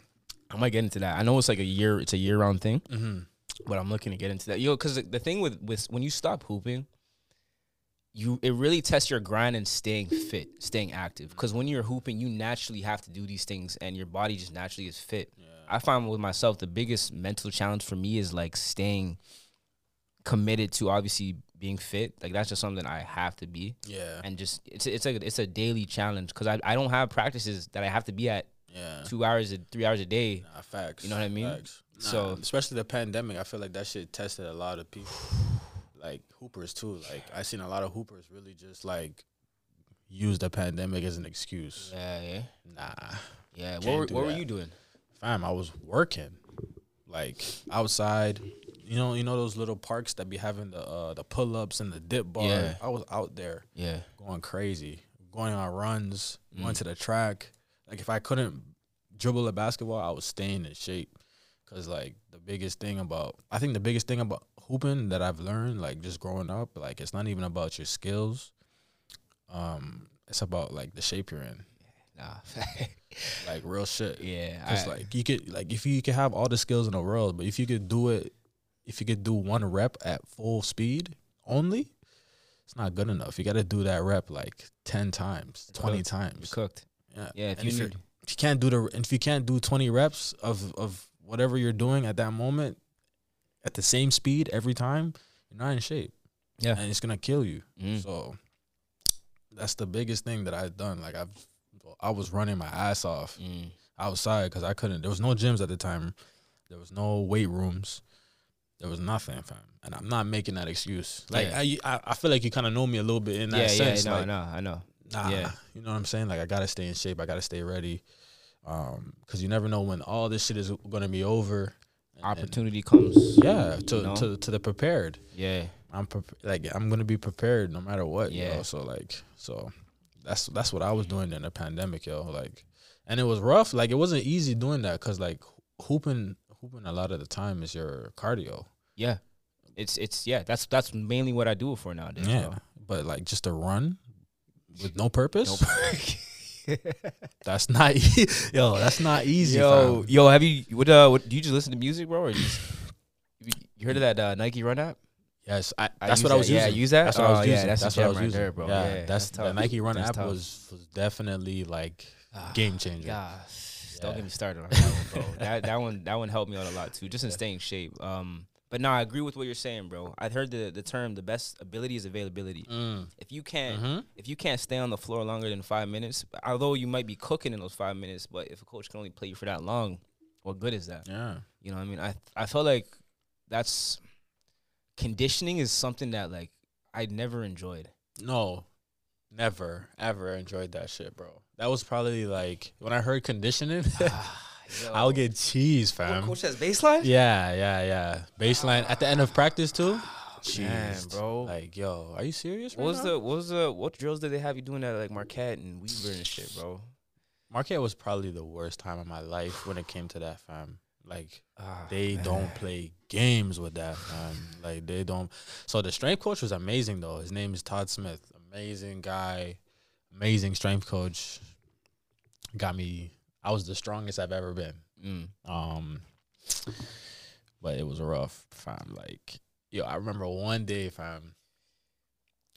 I might get into that. I know it's like a year. It's a year round thing, Mm-hmm. But I'm looking to get into that. Yo, because the, the thing with with when you stop hooping, you it really tests your grind and staying fit, staying active. Mm-hmm. Because when you're hooping, you naturally have to do these things, and your body just naturally is fit. I find with myself the biggest mental challenge for me is like staying committed to obviously being fit. Like that's just something I have to be, Yeah. and just it's it's a it's a daily challenge because I I don't have practices that I have to be at Yeah. two hours, a, three hours a day. Nah, facts. You know what I mean? Facts. Nah, So- especially the pandemic, I feel like that shit tested a lot of people, like hoopers too. Like I seen a lot of hoopers really just like use the pandemic as an excuse. Yeah, yeah, Nah, yeah. What were, what were you doing? fam, I was working, like outside. You know, you know those little parks that be having the uh, the pull ups and the dip bar. Yeah. I was out there Yeah, going crazy, going on runs, Mm. going to the track. Like if I couldn't dribble a basketball, I was staying in shape. Cause like the biggest thing about, I think the biggest thing about hooping that I've learned, like just growing up, like it's not even about your skills. Um, it's about like the shape you're in, nah. like real shit. yeah, Cause I- like you could, like if you could have all the skills in the world, but if you could do it, if you could do one rep at full speed only, it's not good enough. You got to do that rep like ten times, twenty You're times. cooked. Yeah, Yeah, if you you're- if you can't do the if you can't do twenty reps of of whatever you're doing at that moment at the same speed every time, you're not in shape. Yeah. and it's gonna kill you. Mm. So that's the biggest thing that I've done. Like I've I was running my ass off Mm. outside because I couldn't. There was no gyms at the time. There was no weight rooms. There was nothing, fam. And I'm not making that excuse. Like Yeah. I, I, I feel like you kind of know me a little bit in that Yeah, sense. yeah, no, like, no, I know. Nah, Yeah. you know what I'm saying? Like I gotta stay in shape. I gotta stay ready, um, because you never know when all this shit is gonna be over. And- and- Opportunity comes. yeah, to you know? to to the prepared. Yeah, I'm prep- like I'm gonna be prepared no matter what. Yeah. Yeah. So like so, that's that's what I was doing in the pandemic, yo. Like, and it was rough. Like it wasn't easy doing that because like hooping hooping a lot of the time is your cardio. yeah. It's it's yeah. That's that's mainly what I do it for nowadays. Yeah. bro. But like just a run with no purpose. Nope. That's not e- yo. That's not easy. yo, fam. yo, have you what uh what do you just listen to music, bro, or just you you heard of that uh, Nike Run app? Yes, I, I that's what I that. was Yeah, using. use that? That's what I was Oh, yeah, using. that's that's what I was right using, there, bro. Yeah, Yeah, that's, that's the. Nike Run That's app tough. was was definitely like game changer. God, don't get me started on that one, bro. that that one that one helped me out a lot too, just in staying shape. Um, but no, I agree with what you're saying, bro. I've heard the the term the best ability is availability. Mm. If you can't Mhm. if you can't stay on the floor longer than five minutes, although you might be cooking in those five minutes, but if a coach can only play you for that long, what good is that? Yeah. You know what I mean? I I felt like that's conditioning is something that like I never enjoyed. No, never ever enjoyed that shit, bro. That was probably like when I heard conditioning, I'll get cheese, fam. coach has baseline. Yeah, yeah, yeah. Baseline at the end of practice too. Man, Jeez, bro. Like, yo, are you serious? What right was now? the what was the what drills did they have you doing at like Marquette and Weber and shit, bro? Marquette was probably the worst time of my life when it came to that, fam. Like Ah, they man. don't play games with that, fam. Like they don't. So the strength coach was amazing though. His name is Todd Smith. Amazing guy, amazing strength coach. Got me. I was the strongest I've ever been. Mm. Um, but it was rough, fam. Like Yo, I remember one day, fam.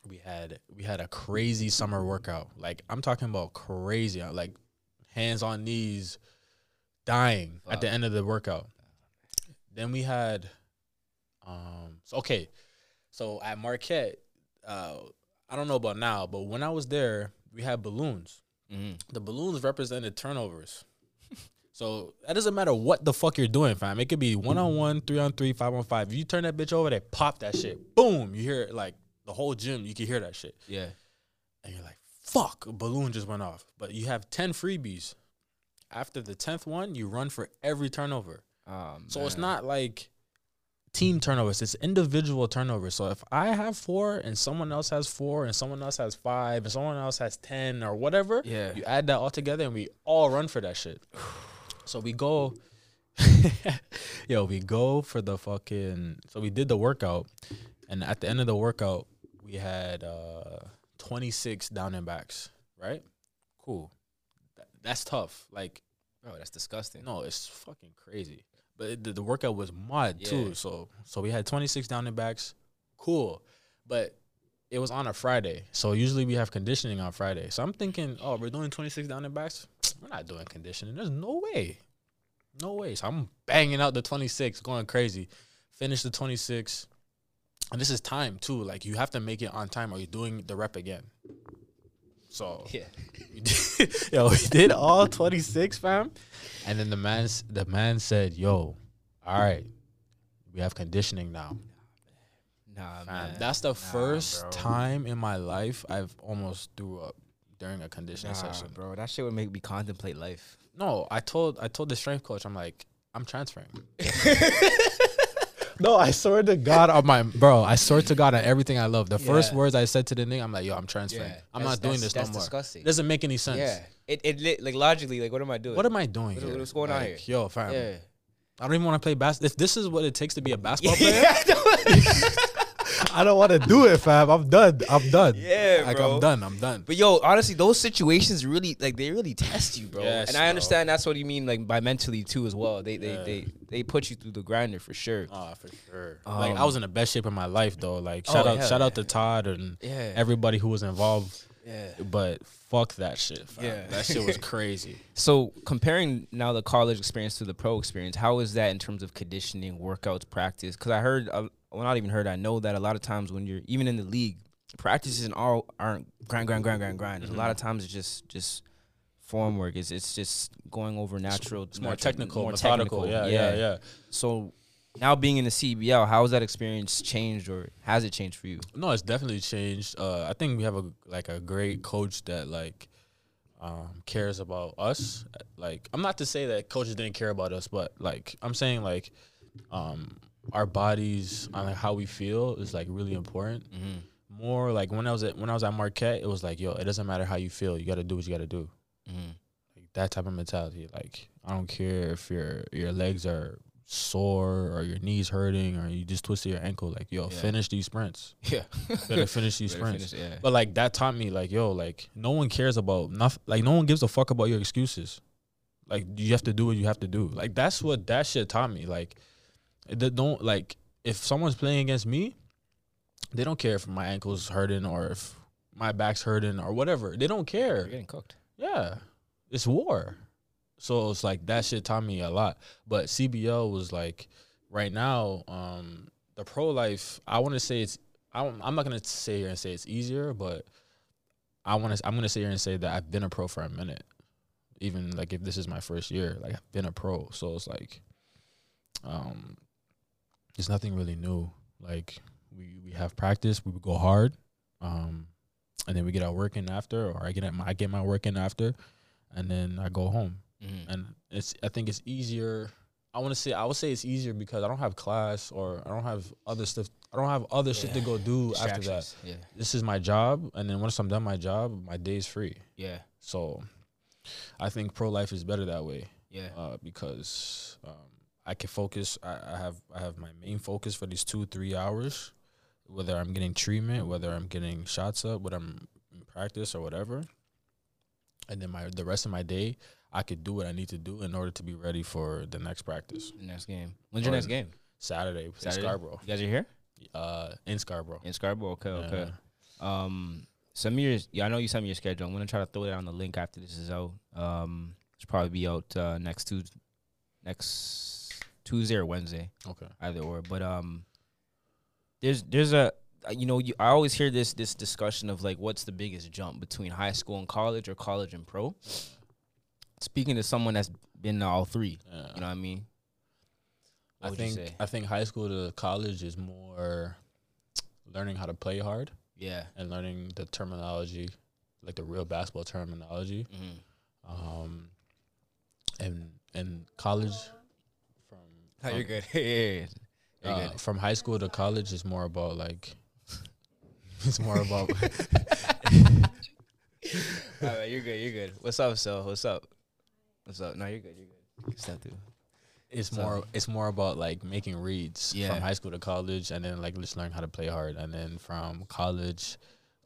We had we had a crazy summer workout. Like I'm talking about crazy, uh, like hands on knees, dying at the end of the workout. Then we had, um, so okay, so at Marquette, uh, I don't know about now, but when I was there, we had balloons. Mhm. The balloons represented turnovers. So that doesn't matter what the fuck you're doing, fam. It could be one on one, three on three, five on five. If you turn that bitch over, they pop that shit. Boom. You hear it like the whole gym, you can hear that shit. Yeah. And you're like, fuck, a balloon just went off. But you have 10 freebies. After the 10th one, you run for every turnover. Um, So it's not like team turnovers, it's individual turnovers. So if I have four and someone else has four and someone else has five and someone else has 10 or whatever, Yeah. you add that all together and we all run for that shit. So we go, yo, we go for the fucking. So we did the workout, and at the end of the workout, we had uh 26 down and backs. Right? Cool. That, that's tough. Like, bro, that's disgusting. no, it's fucking crazy. But it, the, the workout was mud Yeah. too. So so we had 26 down and backs. Cool. But it was on a Friday. So usually we have conditioning on Friday. So I'm thinking, oh, we're doing 26 down and backs? We're not doing conditioning. There's no way. No way. So I'm banging out the 26, going crazy. Finish the 26. And this is time too. Like you have to make it on time or you're doing the rep again. So Yeah. we did, yo, we did all 26, fam. And then the man, the man said, "Yo, all right, we have conditioning now." Nah, Fam, man. that's the first bro. time in my life I've almost threw up during a conditioning Nah, session. bro. That shit would make me contemplate life. No, I told I told the strength coach, I'm like, I'm transferring. no, I swear to God on my bro, I swear to God on everything I love. The first words I said to the nigga, I'm like, yo, I'm transferring. Yeah, I'm that's- not doing this no that's more. disgusting. It doesn't make any sense. Yeah. It it like logically like what am I doing? What am I doing What- here? what's going on here? Yo, fam. yeah. I don't even want to play basketball. If this is what it takes to be a basketball player, yeah, I don't want to do it, fam. I'm done. I'm done. Yeah, like bro. I'm done. I'm done. But yo, honestly, those situations really like they really test you, bro. Yes, and I bro. understand that's what you mean like by mentally too as well. They they Yeah. they they put you through the grinder for sure. Oh, for sure. like I Um, was in the best shape of my life though. Like shout Oh, out, hell shout out to Todd and Yeah. everybody who was involved. Yeah. But fuck that shit. Fam. Yeah. that shit was crazy. So comparing now the college experience to the pro experience, how is that in terms of conditioning, workouts, practice? Because I heard, uh, well, not even heard, I know that a lot of times when you're even in the league, practices and all aren't grind, grind, grind, grind, grind. A lot of times it's just just form work. It's it's just going over natural. It's more natural- technical, more methodical. technical. Yeah, yeah, yeah. So now being in the CEBL, how has that experience changed, or has it changed for you? No, it's definitely changed. Uh, I think we have a like a great coach that like um, cares about us. Like I'm not to say that coaches didn't care about us, but like I'm saying like um, our bodies and like, how we feel is like really important. Mm-hmm. More like when I was at when I was at Marquette, it was like yo, it doesn't matter how you feel, you got to do what you got to do. Mm-hmm. Like that type of mentality. Like I don't care if your your legs are sore or your knees hurting or you just twisted your ankle. Like yo, Yeah. finish these sprints. Yeah, Better finish these Better sprints. finish yeah. But like that taught me like yo, like no one cares about nothing. Like no one gives a fuck about your excuses. Like you have to do what you have to do. Like that's what that shit taught me. Like d- don't like if someone's playing against me, they don't care if my ankle's hurting or if my back's hurting or whatever. They don't care. You're getting cooked. Yeah, it's war. So it's like that shit taught me a lot. But CEBL was like right now, um, the pro life. I want to say it's. I don't, I'm not gonna sit here and say it's easier, but I want to. I'm gonna sit here and say that I've been a pro for a minute. Even like if this is my first year, like I've been a pro, so it's like, um, it's nothing really new. Like we we have practice, we would go hard, um, and then we get our work in after, or I get my I get my work in after, and then I go home. Mhm. And it's I think it's easier. I want to say I would say it's easier because I don't have class or I don't have other stuff. I don't have other shit to go do after that. Yeah, This is my job, and then once I'm done my job, my day's free. yeah, So I think pro life is better that way yeah. uh, because um, I can focus. I, I have I have my main focus for these two three hours, whether I'm getting treatment, whether I'm getting shots up, whether I'm in practice or whatever. And then my the rest of my day, I could do what I need to do in order to be ready for the next practice. The next game. When's your next game? Saturday, Saturday? Scarborough. You guys are here? Uh, in Scarborough. In Scarborough. Okay, okay. Yeah. Um, send me your. Yeah, I know you sent me your schedule. I'm gonna try to throw it on the link after this is out. Um, it's probably be out uh, next Tuesday, next Tuesday or Wednesday, Okay. either or. But um, there's there's a you know you, I always hear this this discussion of like what's the biggest jump between high school and college or college and pro. Speaking to someone that's been to all three, Yeah. you know what I mean. What I think? I think high school to college is more learning how to play hard Yeah. and learning the terminology, like the real basketball terminology. Mm-hmm. Um, and and college Oh, you're good. yeah, yeah, yeah. You're uh, good. from high school to college is more about like it's more about All right, you're good. You're good. What's up, so? What's up? What's up? No, you're good. You're good. Step through. it's So- more it's more about like making reads Yeah. from high school to college and then like just learning how to play hard and then from college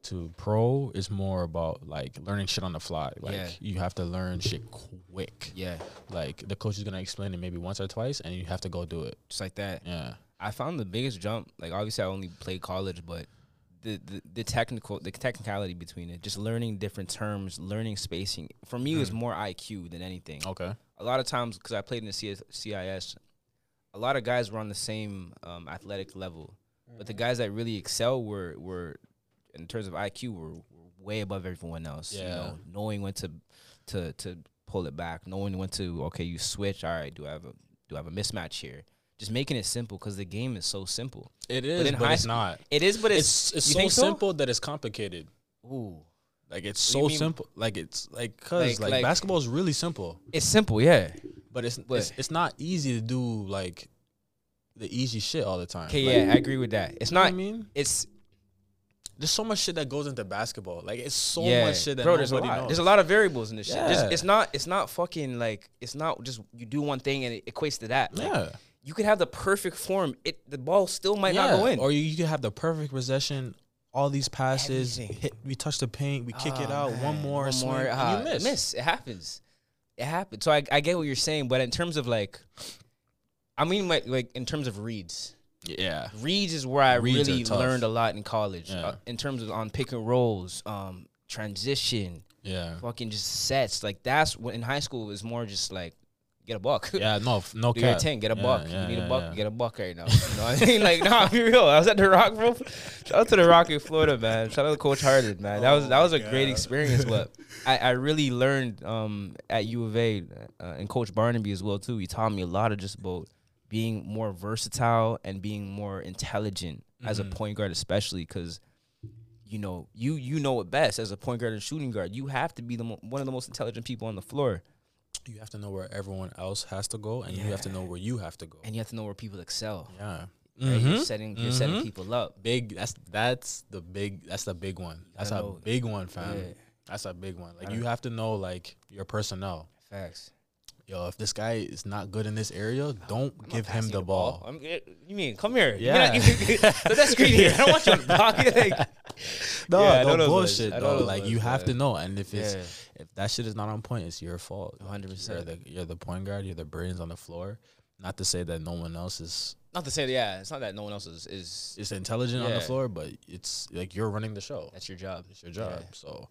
to pro is more about like learning shit on the fly like Yeah. you have to learn shit quick Yeah, like the coach is gonna explain it maybe once or twice and you have to go do it just like that. yeah I found the biggest jump. Like obviously, I only played college, but the, the the technical the technicality between it, just learning different terms, learning spacing. For me, it was Mm. more IQ than anything. okay A lot of times, because I played in the CS, CIS, a lot of guys were on the same um, athletic level, but the guys that really excel were were in terms of IQ were, were way above everyone else. You know, knowing when to to to pull it back, knowing when to okay, you switch. All right, do I have a do I have a mismatch here? Just making it simple because the game is so simple. It is, But but, it's school- not It is, but it's it's it's so so? simple that it's complicated ooh, like it's so simple like it's like cuz Like- like, like- basketball is really simple it's simple, yeah. but it's, But- it's it's not easy to do like the easy shit all the time Okay, Like, yeah, I agree with that. It's you know what not. I mean It's there's so much shit that goes into basketball. Like it's so yeah, much shit that bro. There's a lot. knows. There's a lot of variables in this shit. Just- Yeah. it's not. It's not fucking like. It's not just you do one thing and it equates to that. Like, Yeah, You could have the perfect form. It the ball still might yeah. not go in. Or you, you could have the perfect possession. All these passes, hit, we touch the paint, we kick it Oh, out, one more, one swing, more. and ah, you miss. miss. It happens. It happens. So I, I get what you're saying, but in terms of like, I mean, like, like in terms of reads, Yeah, reads is where I Reads really learned a lot in college. Yeah. Uh, in terms of on pick and rolls, um, transition, yeah, fucking just sets. Like that's what in high school it was more just like get a buck. yeah. No, f- no Do your cap. ten, get a Yeah, buck. yeah, you need yeah, a buck, yeah. get a buck right now. You know what I mean? Like, nah, be real. I was at the Rock, bro. Shout out to the Rock in Florida, man. Shout out to Coach Harden, man. That was that was a great experience. But I, I really learned um, at U of A uh, and Coach Barnaby as well too. He taught me a lot of just about being more versatile and being more intelligent as a Mhm. point guard, especially because. You know, you you know it best as a point guard and shooting guard. You have to be the mo- one of the most intelligent people on the floor, You have to know where everyone else has to go, and you have to know where you have to go. and you have to know where people excel. Yeah, right? You're Mhm. setting you're setting Mhm. people up. Big. That's that's the big. That's the big one. That's a big one, fam. Yeah. That's a big one. Like you have to know like your personnel. Facts. Yo, if this guy is not good in this area, don't give him Passing the ball. I'm, eh, you mean come here? Yeah. Put that screen here. I don't want you on the block. Like, No, Yeah, no bullshit. ones. I though. Like you have to know, and if it's yeah, if that shit is not on point, it's your fault. 100%. You're the point guard. You're the brains on the floor. Not to say that no one else is not to say that. Yeah, it's not that no one else is. is is intelligent on the floor, but it's like you're running the show. that's your job. It's your job. Yeah, So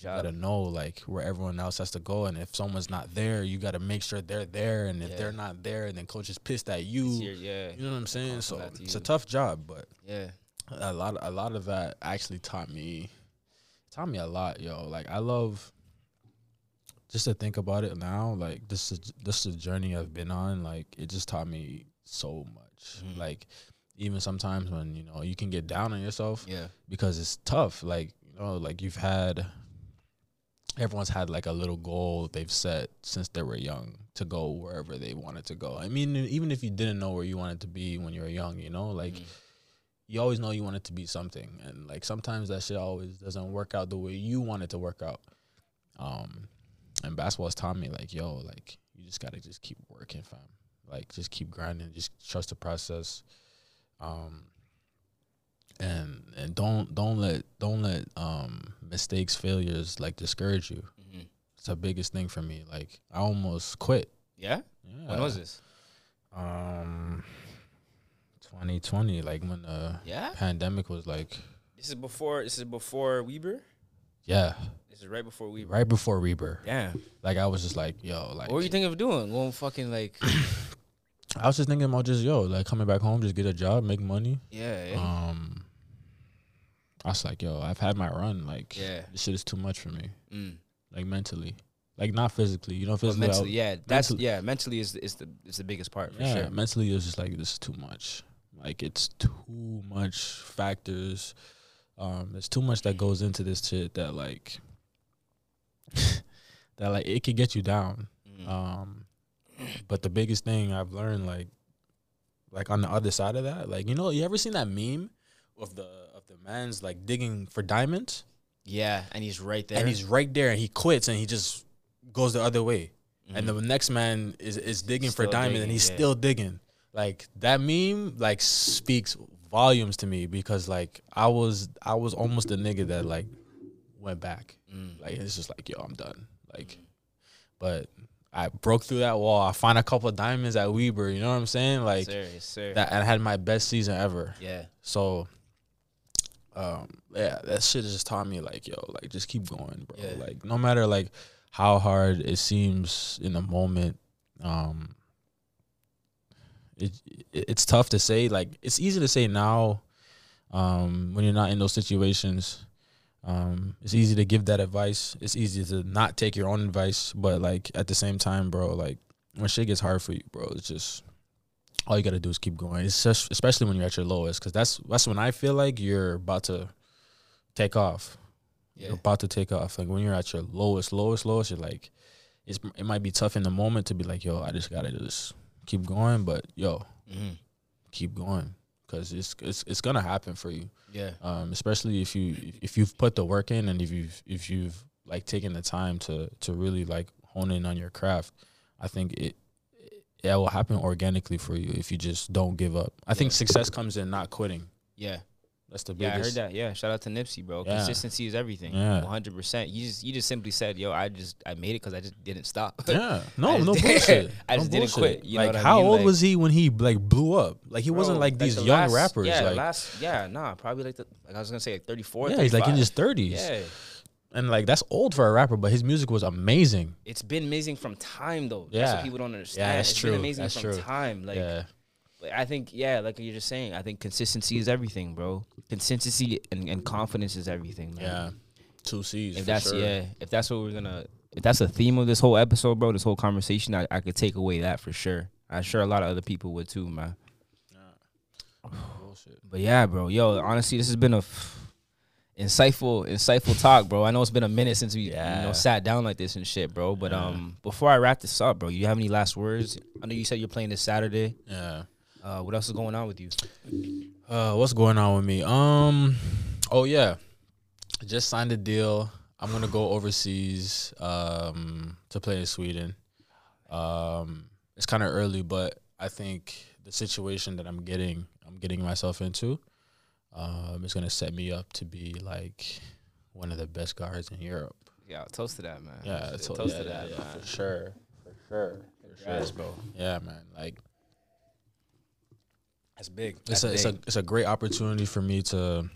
you gotta know like where everyone else has to go, and if someone's not there, you gotta make sure they're there. And if Yeah. they're not there, and then coach is pissed at you. yeah, You know what I'm saying? So it's a tough job, but yeah. a lot a lot of that actually taught me taught me a lot, yo. Like I love just to think about it now, like this is this is a journey I've been on, like it just taught me so much. Mhm. Like even sometimes when, you know, you can get down on yourself Yeah, because it's tough. Like, you know, like you've had everyone's had like a little goal they've set since they were young to go wherever they wanted to go. I mean, even if you didn't know where you wanted to be when you were young, you know, like Mhm. you always know you want it to be something. And like sometimes that shit always doesn't work out the way you want it to work out. Um and basketball's taught me like yo like you just gotta just keep working fam. Like just keep grinding. Just trust the process. Um and and don't don't let don't let um mistakes failures like discourage you Mhm. it's the biggest thing for me like i almost quit yeah. yeah When was this? um 2020, like when the Yeah. pandemic was like, This is before. This is before Weber. yeah, This is right before Weber. right before Weber. Damn. Like I was just like, yo, like What were you thinking of doing? Going fucking like. I was just thinking about just yo, like coming back home, just get a job, make money. Yeah. yeah. Um, I was like, yo, I've had my run. Like, Yeah. this shit is too much for me. Mm. Like mentally, like not physically. You know, physically. I- mentally, yeah, that's mentally- yeah. Mentally is is the is the biggest part for yeah, sure. mentally was just like this is too much. Like it's too much factors. Um, there's too much that goes into this shit that like that like it could get you down. Mm. Um, but the biggest thing I've learned, like, like on the other side of that, like you know, you ever seen that meme of the the man's like digging for diamonds, yeah, and he's right there. and he's right there, and he quits, and he just goes the other way, and Mhm. the next man is is digging for Still diamonds, and he's yeah. still digging. Like that meme, like speaks volumes to me because like I was I was almost the nigga that like went back. Mm. Like it's just like, yo, I'm done. Like, but I broke through that wall. I find a couple of diamonds at Weber. You know what I'm saying? Like sir, that. I had my best season ever. yeah, So, um, yeah, that shit just taught me like, yo, like just keep going, bro. Yeah. Like no matter like how hard it seems in the moment, um, it, it it's tough to say. Like it's easy to say now, um, when you're not in those situations. Um, it's easy to give that advice. It's easy to not take your own advice, but like at the same time, bro, like when shit gets hard for you, bro, it's just all you gotta do is keep going. It's just especially when you're at your lowest, because that's that's when I feel like you're about to take off. yeah, You're about to take off. Like when you're at your lowest, lowest, lowest, you're like, it's it might be tough in the moment to be like, yo, I just gotta just keep going, but yo, Mhm. keep going, because it's it's it's gonna happen for you yeah, um, especially if you if you've put the work in and if you've if you've like taken the time to to really like hone in on your craft, I think it it will happen organically for you if you just don't give up. I think success comes in not quitting. yeah. That's the biggest. Yeah, I heard that. Yeah, shout out to Nipsey, bro. Yeah. Consistency is everything. Yeah. one hundred percent. You just you just simply said, "Yo, I just I made it because I just didn't stop." Yeah, no, no bullshit. I No just didn't bullshit. quit, you know like, what I how mean? old Like- was he when he like blew up? Like, he wasn't Bro, like these the young last- rappers. Yeah, like, last yeah, nah, probably like the like I was gonna say like thirty four. yeah, he's like in his thirties, Yeah, and like that's old for a rapper, but his music was amazing. it's been amazing from time though. That's Yeah. what people don't understand. that's it's true. Been amazing That's from true. time. Like, yeah, I think yeah, like you're just saying. I think consistency is everything, bro. Consistency and, and confidence is everything. Man. yeah, two C's. If that's sure. yeah, if that's what we're gonna, if that's the theme of this whole episode, bro, this whole conversation, I, I could take away that for sure. I'm sure a lot of other people would too, man. Bullshit. But yeah, bro, yo, honestly, this has been a f- insightful, insightful talk, bro. I know it's been a minute since we, you know, sat down like this and shit, bro. But Yeah. um, before I wrap this up, bro, you have any last words? I know you said you're playing this Saturday. Yeah. Uh, what else is going on with you? Uh, what's going on with me? Um, oh yeah, just signed a deal. I'm gonna go overseas um to play in Sweden. Um, it's kind of early, but I think the situation that I'm getting, I'm getting myself into, um, is gonna set me up to be like one of the best guards in Europe. Yeah, toast to that, man. Yeah, toast to- to that, yeah, man. for sure, for sure, for sure, Congrats, bro. Yeah, man, like That's big. it's That's a, it's a it's a great opportunity for me to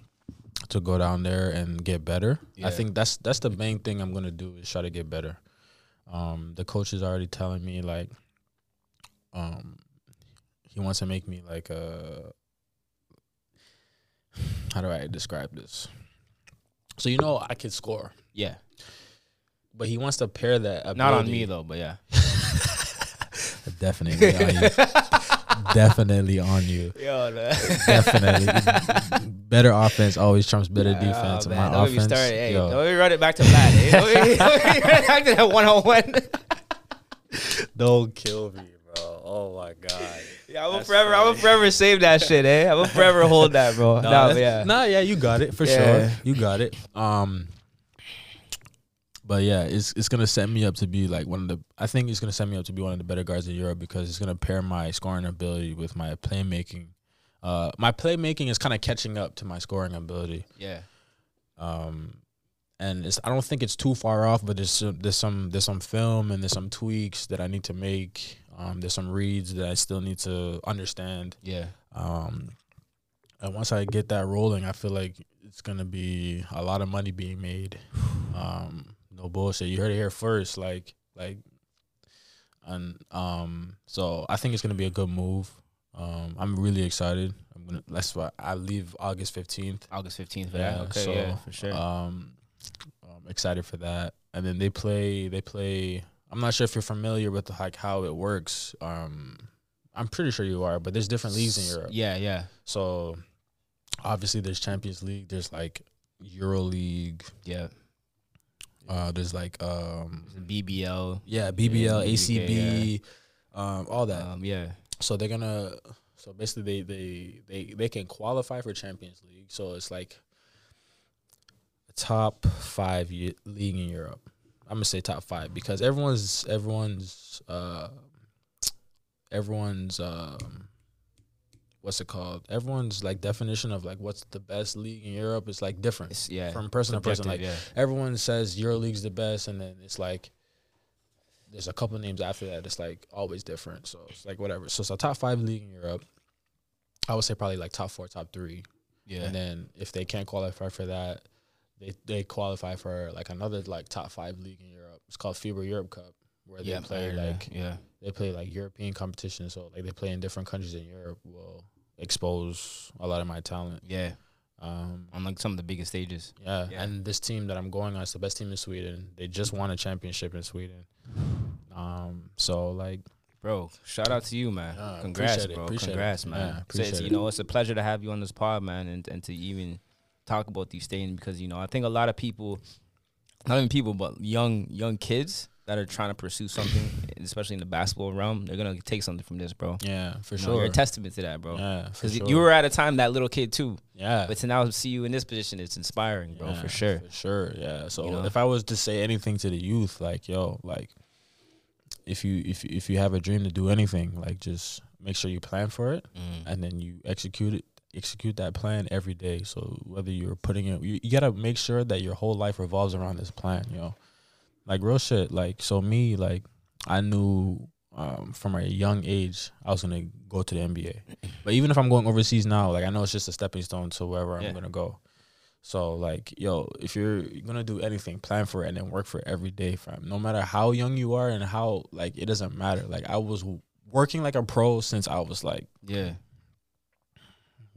to go down there and get better. Yeah. I think that's that's the main thing I'm gonna do is try to get better. Um, the coach is already telling me like, um, he wants to make me like a. How do I describe this? So you know I could score, yeah, but he wants to pair that. Up. Not on me though, but yeah. Definitely on you. Definitely on you. Yo, Definitely. better offense always trumps better defense. Oh, And man. my Don't get me offense, started. Hey, yo, don't even run it back to Vlad. Don't even- don't even run it back to that one on one. don't kill me, bro. Oh my god. Yeah, I'm gonna That's forever, gonna funny. forever save that shit, eh? I'm gonna forever hold that, bro. Nah, Nah, that's- yeah. nah, yeah, you got it for Yeah. sure. You got it. Um, but yeah, it's it's gonna set me up to be like one of the. I think it's gonna set me up to be one of the better guards in Europe because it's gonna pair my scoring ability with my playmaking. Uh, my playmaking is kind of catching up to my scoring ability. Yeah. um, and it's I don't think it's too far off, but there's some, there's some there's some film and there's some tweaks that I need to make. Um, there's some reads that I still need to understand. Yeah. Um, and once I get that rolling, I feel like it's gonna be a lot of money being made. Um, no bullshit. You heard it here first. Like, like, and um, so I think it's gonna be a good move. Um, I'm really excited. I'm gonna. That's why I leave August fifteenth. August fifteenth for that. Okay, so, yeah, for sure. Um, I'm excited for that. And then they play. They play. I'm not sure if you're familiar with like how it works. Um, I'm pretty sure you are, but there's different leagues in Europe. yeah, yeah, So obviously there's Champions League, there's like Euro League, yeah. uh there's like um BBL. yeah, BBL, Yeah, ACB, um all that. Um, yeah, so they're to so basically they they they they can qualify for Champions League. So it's like a top 5 ye- league in Europe. I'm going to say top 5 because everyone's everyone's uh everyone's um what's it called? Everyone's like definition of like what's the best league in Europe is like different it's, yeah. from person to person. Like Subjective, everyone says EuroLeague's the best, and then it's like there's a couple names after that. It's like always different. So it's like whatever. So it's a top five league in Europe. I would say probably like top four, top three, yeah, yeah. and then if they can't qualify for that, they they qualify for like another like top five league in Europe. It's called FIBA Europe Cup, where yeah, they play like yeah, they play like European competition. So like they play in different countries in Europe. Will expose a lot of my talent. yeah. Um, On like some of the biggest stages. yeah. Yeah. and this team that I'm going on is the best team in Sweden. They just won a championship in Sweden. Um, so like, Bro, shout out to you, man. Yeah, Congrats, bro. appreciate it. Congrats, Yeah, man. So it's, you know, it's a pleasure to have you on this pod, man, and, and to even talk about these things because you know I think a lot of people, not even people, but young young kids that are trying to pursue something, especially in the basketball realm, they're gonna take something from this, bro. yeah, for You know, sure. you're a testament to that, bro. yeah, for Because sure. you were at a time that little kid too, yeah, but to now see you in this position, it's inspiring, bro, yeah, for sure. for sure. Yeah. So You know? if I was to say anything to the youth, like yo, like if you if if you have a dream to do anything, like just make sure you plan for it Mm. and then you execute it execute that plan every day. So whether you're putting it you, you gotta make sure that your whole life revolves around this plan you know like real shit like so me like i knew um, from a young age i was gonna go to the nba but even if i'm going overseas now like i know it's just a stepping stone to wherever Yeah. i'm gonna go. So like yo if you're gonna do anything plan for it and then work for it every day fam. No matter how young you are and how like it doesn't matter. Like i was working like a pro since i was like Yeah,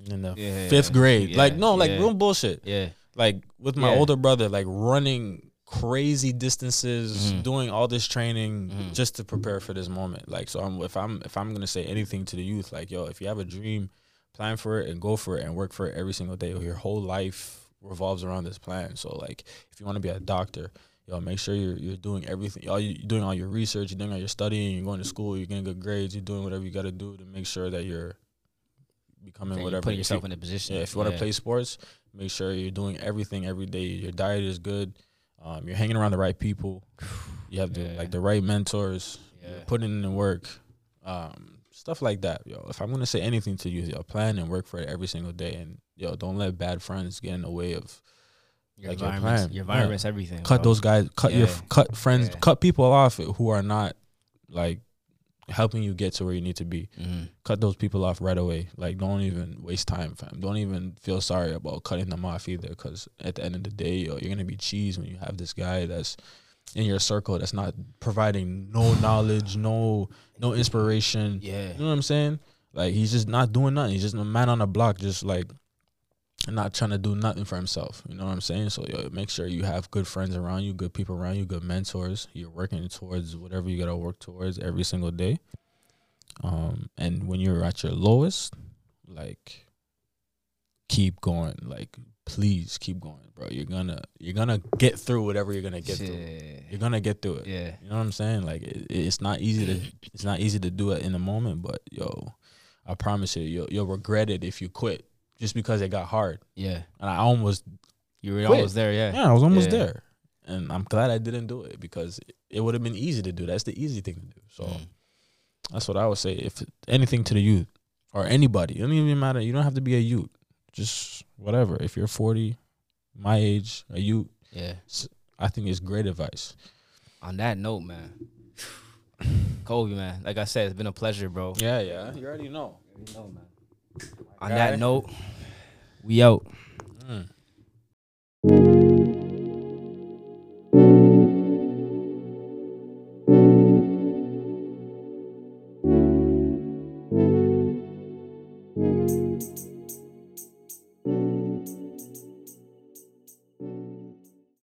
in the Yeah, fifth grade. yeah, like no, like yeah. real bullshit. yeah, Like with my older brother, like running crazy distances, Mhm. doing all this training Mhm. just to prepare for this moment. Like so, I'm if I'm if I'm gonna say anything to the youth, like yo, if you have a dream, plan for it and go for it and work for it every single day. Your whole life revolves around this plan. So like, if you want to be a doctor. Yo, make sure you're you're doing everything. All you, you're doing all your research. You're doing all your studying. You're going to school. You're getting good grades. You're doing whatever you got to do to make sure that you're becoming whatever. put If yourself in a position. yeah, if you want to play sports, make sure you're doing everything every day. Your diet is good. Um, you're hanging around the right people. You have the Yeah. like the right mentors. Yeah. Putting in the work. Um, stuff like that, yo. If I'm gonna say anything to you, yo, plan and work for it every single day, and yo, don't let bad friends get in the way of Your like your environment's, plan. your Yeah. everything. cut bro. those guys, cut your cut friends, Yeah. cut people off who are not like helping you get to where you need to be Mhm. cut those people off right away. Like, don't even waste time, fam. Don't even feel sorry about cutting them off either, because at the end of the day, yo, you're gonna be cheese when you have this guy that's in your circle that's not providing no knowledge, no no inspiration. Yeah. You know what I'm saying? Like, he's just not doing nothing. He's just a man on the block, just like not trying to do nothing for himself. You know what I'm saying? So, yo, make sure you have good friends around you, good people around you, good mentors. You're working towards whatever you gotta work towards every single day. Um, and when you're at your lowest, like keep going. Like please keep going, bro. You're gonna you're gonna get through whatever you're gonna get through. You're gonna get through it. Yeah. You know what I'm saying? Like it, it's not easy to it's not easy to do it in the moment, but yo, I promise you, you'll you'll regret it if you quit just because it got hard. Yeah. And I almost You were Quit. almost there. Yeah. yeah, I was almost Yeah. there. And I'm glad I didn't do it because it would have been easy to do. That's the easy thing to do. So Mm. that's what I would say. If anything to the youth or anybody, it don't even matter. You don't have to be a youth. Just whatever. If you're 40, my age, a youth, Yeah. I think it's great advice. On that note, man. Koby, man. Like I said, it's been a pleasure, bro. Yeah, yeah. You already know. You know, man. On that note, we out. Mm.